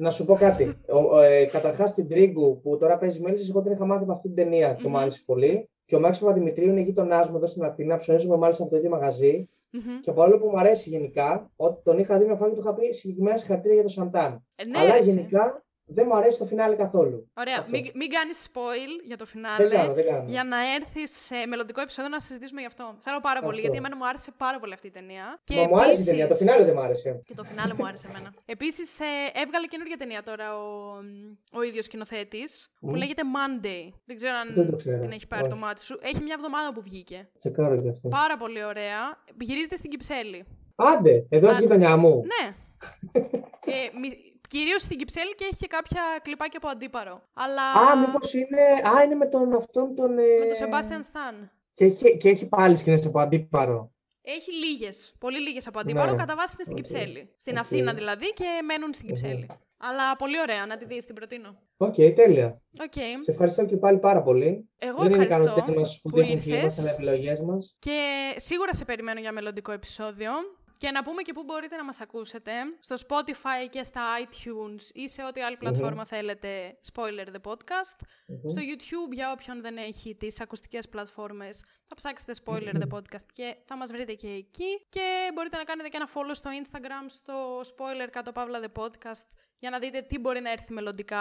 Να σου πω κάτι. Ο, ο, ε, καταρχάς την Τρίγκου που τώρα παίζει μέλισσες, εγώ την είχα μάθει από αυτή την ταινία και Μμμ. μου άρεσε πολύ. Και ο Μάκης Παπαδημητρίου είναι γείτονά μου εδώ στην Αθήνα, ψωνίζουμε μάλιστα από το ίδιο μαγαζί. Μμμ. Και παρόλο που μου αρέσει γενικά, ότι τον είχα δει μια φορά και του είχα πει συγκεκριμένα συγχαρητήρια για το Σαντάν. Ε, ναι, Αλλά ρε, εσύ. γενικά δεν μου αρέσει το φινάλε καθόλου. Ωραία, Αυτό. μην, μην κάνεις spoil για το Δεν φινάλε. κάνω, δεν κάνω. Για να έρθεις σε μελλοντικό επεισόδιο να συζητήσουμε γι' αυτό. Θέλω πάρα πολύ, Αυτό. γιατί εμένα μου άρεσε πάρα πολύ αυτή η ταινία. Και Μα μου άρεσε η επίσης- ταινία, το φινάλε δεν μου άρεσε. Και το φινάλε μου άρεσε εμένα. Επίσης, έβγαλε καινούργια ταινία τώρα ο, ο ίδιος σκηνοθέτης που Μμ. λέγεται Monday. Δεν ξέρω αν Δεν το ξέρω. την έχει πάρει το Όχι. μάτι σου. Έχει μια εβδομάδα που βγήκε. Τσεκάρω και αυτό. Πάρα πολύ ωραία. Γυρίζεται στην Κυψέλη. Άντε, εδώ στη Α, γειτονιά μου. Ναι. ε, μι- Κυρίως στην Κυψέλη και έχει και κάποια κλιπάκια από Αντίπαρο. Αλλά Α, μήπως είναι. Α, είναι με τον αυτόν τον. ε, με τον Σεμπάστιαν Σταν. Και έχει, και έχει πάλι σκηνές από Αντίπαρο. Έχει λίγες, πολύ λίγες από Αντίπαρο. Ναι. Κατά βάση είναι στην Οκ. Κυψέλη. Στην Οκ. Αθήνα δηλαδή και μένουν στην Μμμ. Κυψέλη. Αλλά πολύ ωραία, να τη δεις, την προτείνω. Οκ, τέλεια. Οκ. Σε ευχαριστώ και πάλι πάρα πολύ. Εγώ Δεν είναι ευχαριστώ ικανότητε μα που που δείχνουν και ήρθες. είμαστε με επιλογέ μας. και σίγουρα σε περιμένω για μελλοντικό επεισόδιο. Και να πούμε και πού μπορείτε να μας ακούσετε. Στο Spotify και στα iTunes ή σε ό,τι άλλη πλατφόρμα θέλετε, Spoiler the Podcast. Στο YouTube, για όποιον δεν έχει τις ακουστικές πλατφόρμες, θα ψάξετε Spoiler the Podcast και θα μας βρείτε και εκεί. Και μπορείτε να κάνετε και ένα follow στο Instagram, στο Spoiler κάτω παύλα the Podcast, για να δείτε τι μπορεί να έρθει μελλοντικά,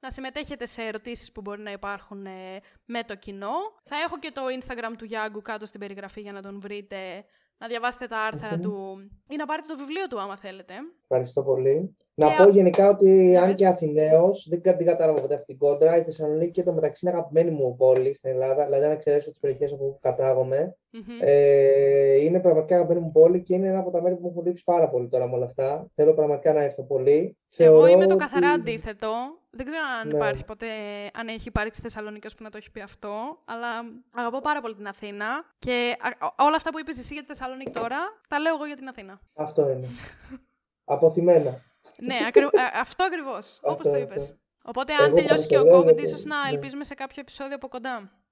να συμμετέχετε σε ερωτήσεις που μπορεί να υπάρχουν ε, με το κοινό. Θα έχω και το Instagram του Γιάγκου κάτω στην περιγραφή για να τον βρείτε, να διαβάσετε τα άρθρα Μμμ. του ή να πάρετε το βιβλίο του άμα θέλετε. Ευχαριστώ πολύ. Και Να α- πω γενικά ότι Για αν πες. και Αθηναίος, δεν κα- την κατάλαβα ποτέ αυτή την κόντρα. Η Θεσσαλονίκη και το μεταξύ είναι αγαπημένη μου πόλη στην Ελλάδα, δηλαδή αν εξαιρέσω τις περιοχές όπου κατάγομαι. Μμμ. Ε, είναι πραγματικά αγαπημένη μου πόλη και είναι ένα από τα μέρη που μου έχουν λείψει πάρα πολύ τώρα με όλα αυτά. Θέλω πραγματικά να έρθω πολύ. Εγώ Θεωρώ είμαι το ότι- καθαρά αντίθετο. Δεν ξέρω αν Ναι. υπάρχει ποτέ, αν έχει υπάρξει Θεσσαλονίκη που να το έχει πει αυτό, αλλά αγαπώ πάρα πολύ την Αθήνα και α- ό- όλα αυτά που είπες εσύ για τη Θεσσαλονίκη τώρα, τα λέω εγώ για την Αθήνα. Αυτό είναι. Αποθυμένα. Ναι, ακρι... α- αυτό ακριβώς, όπως Αυτό, το αυτό. είπες. Οπότε αν Εγώ τελειώσει και ο παρακαλώ, COVID, γιατί- ίσως να ναι. ελπίζουμε σε κάποιο επεισόδιο από κοντά.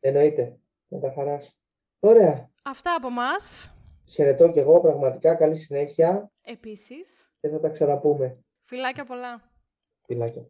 Εννοείται. Με τα χαράς. Ωραία. Αυτά από μας. Χαιρετώ και εγώ πραγματικά. Καλή συνέχεια Επίσης, και θα τα ξαναπούμε. φιλάκια πολλά. Φιλάκια.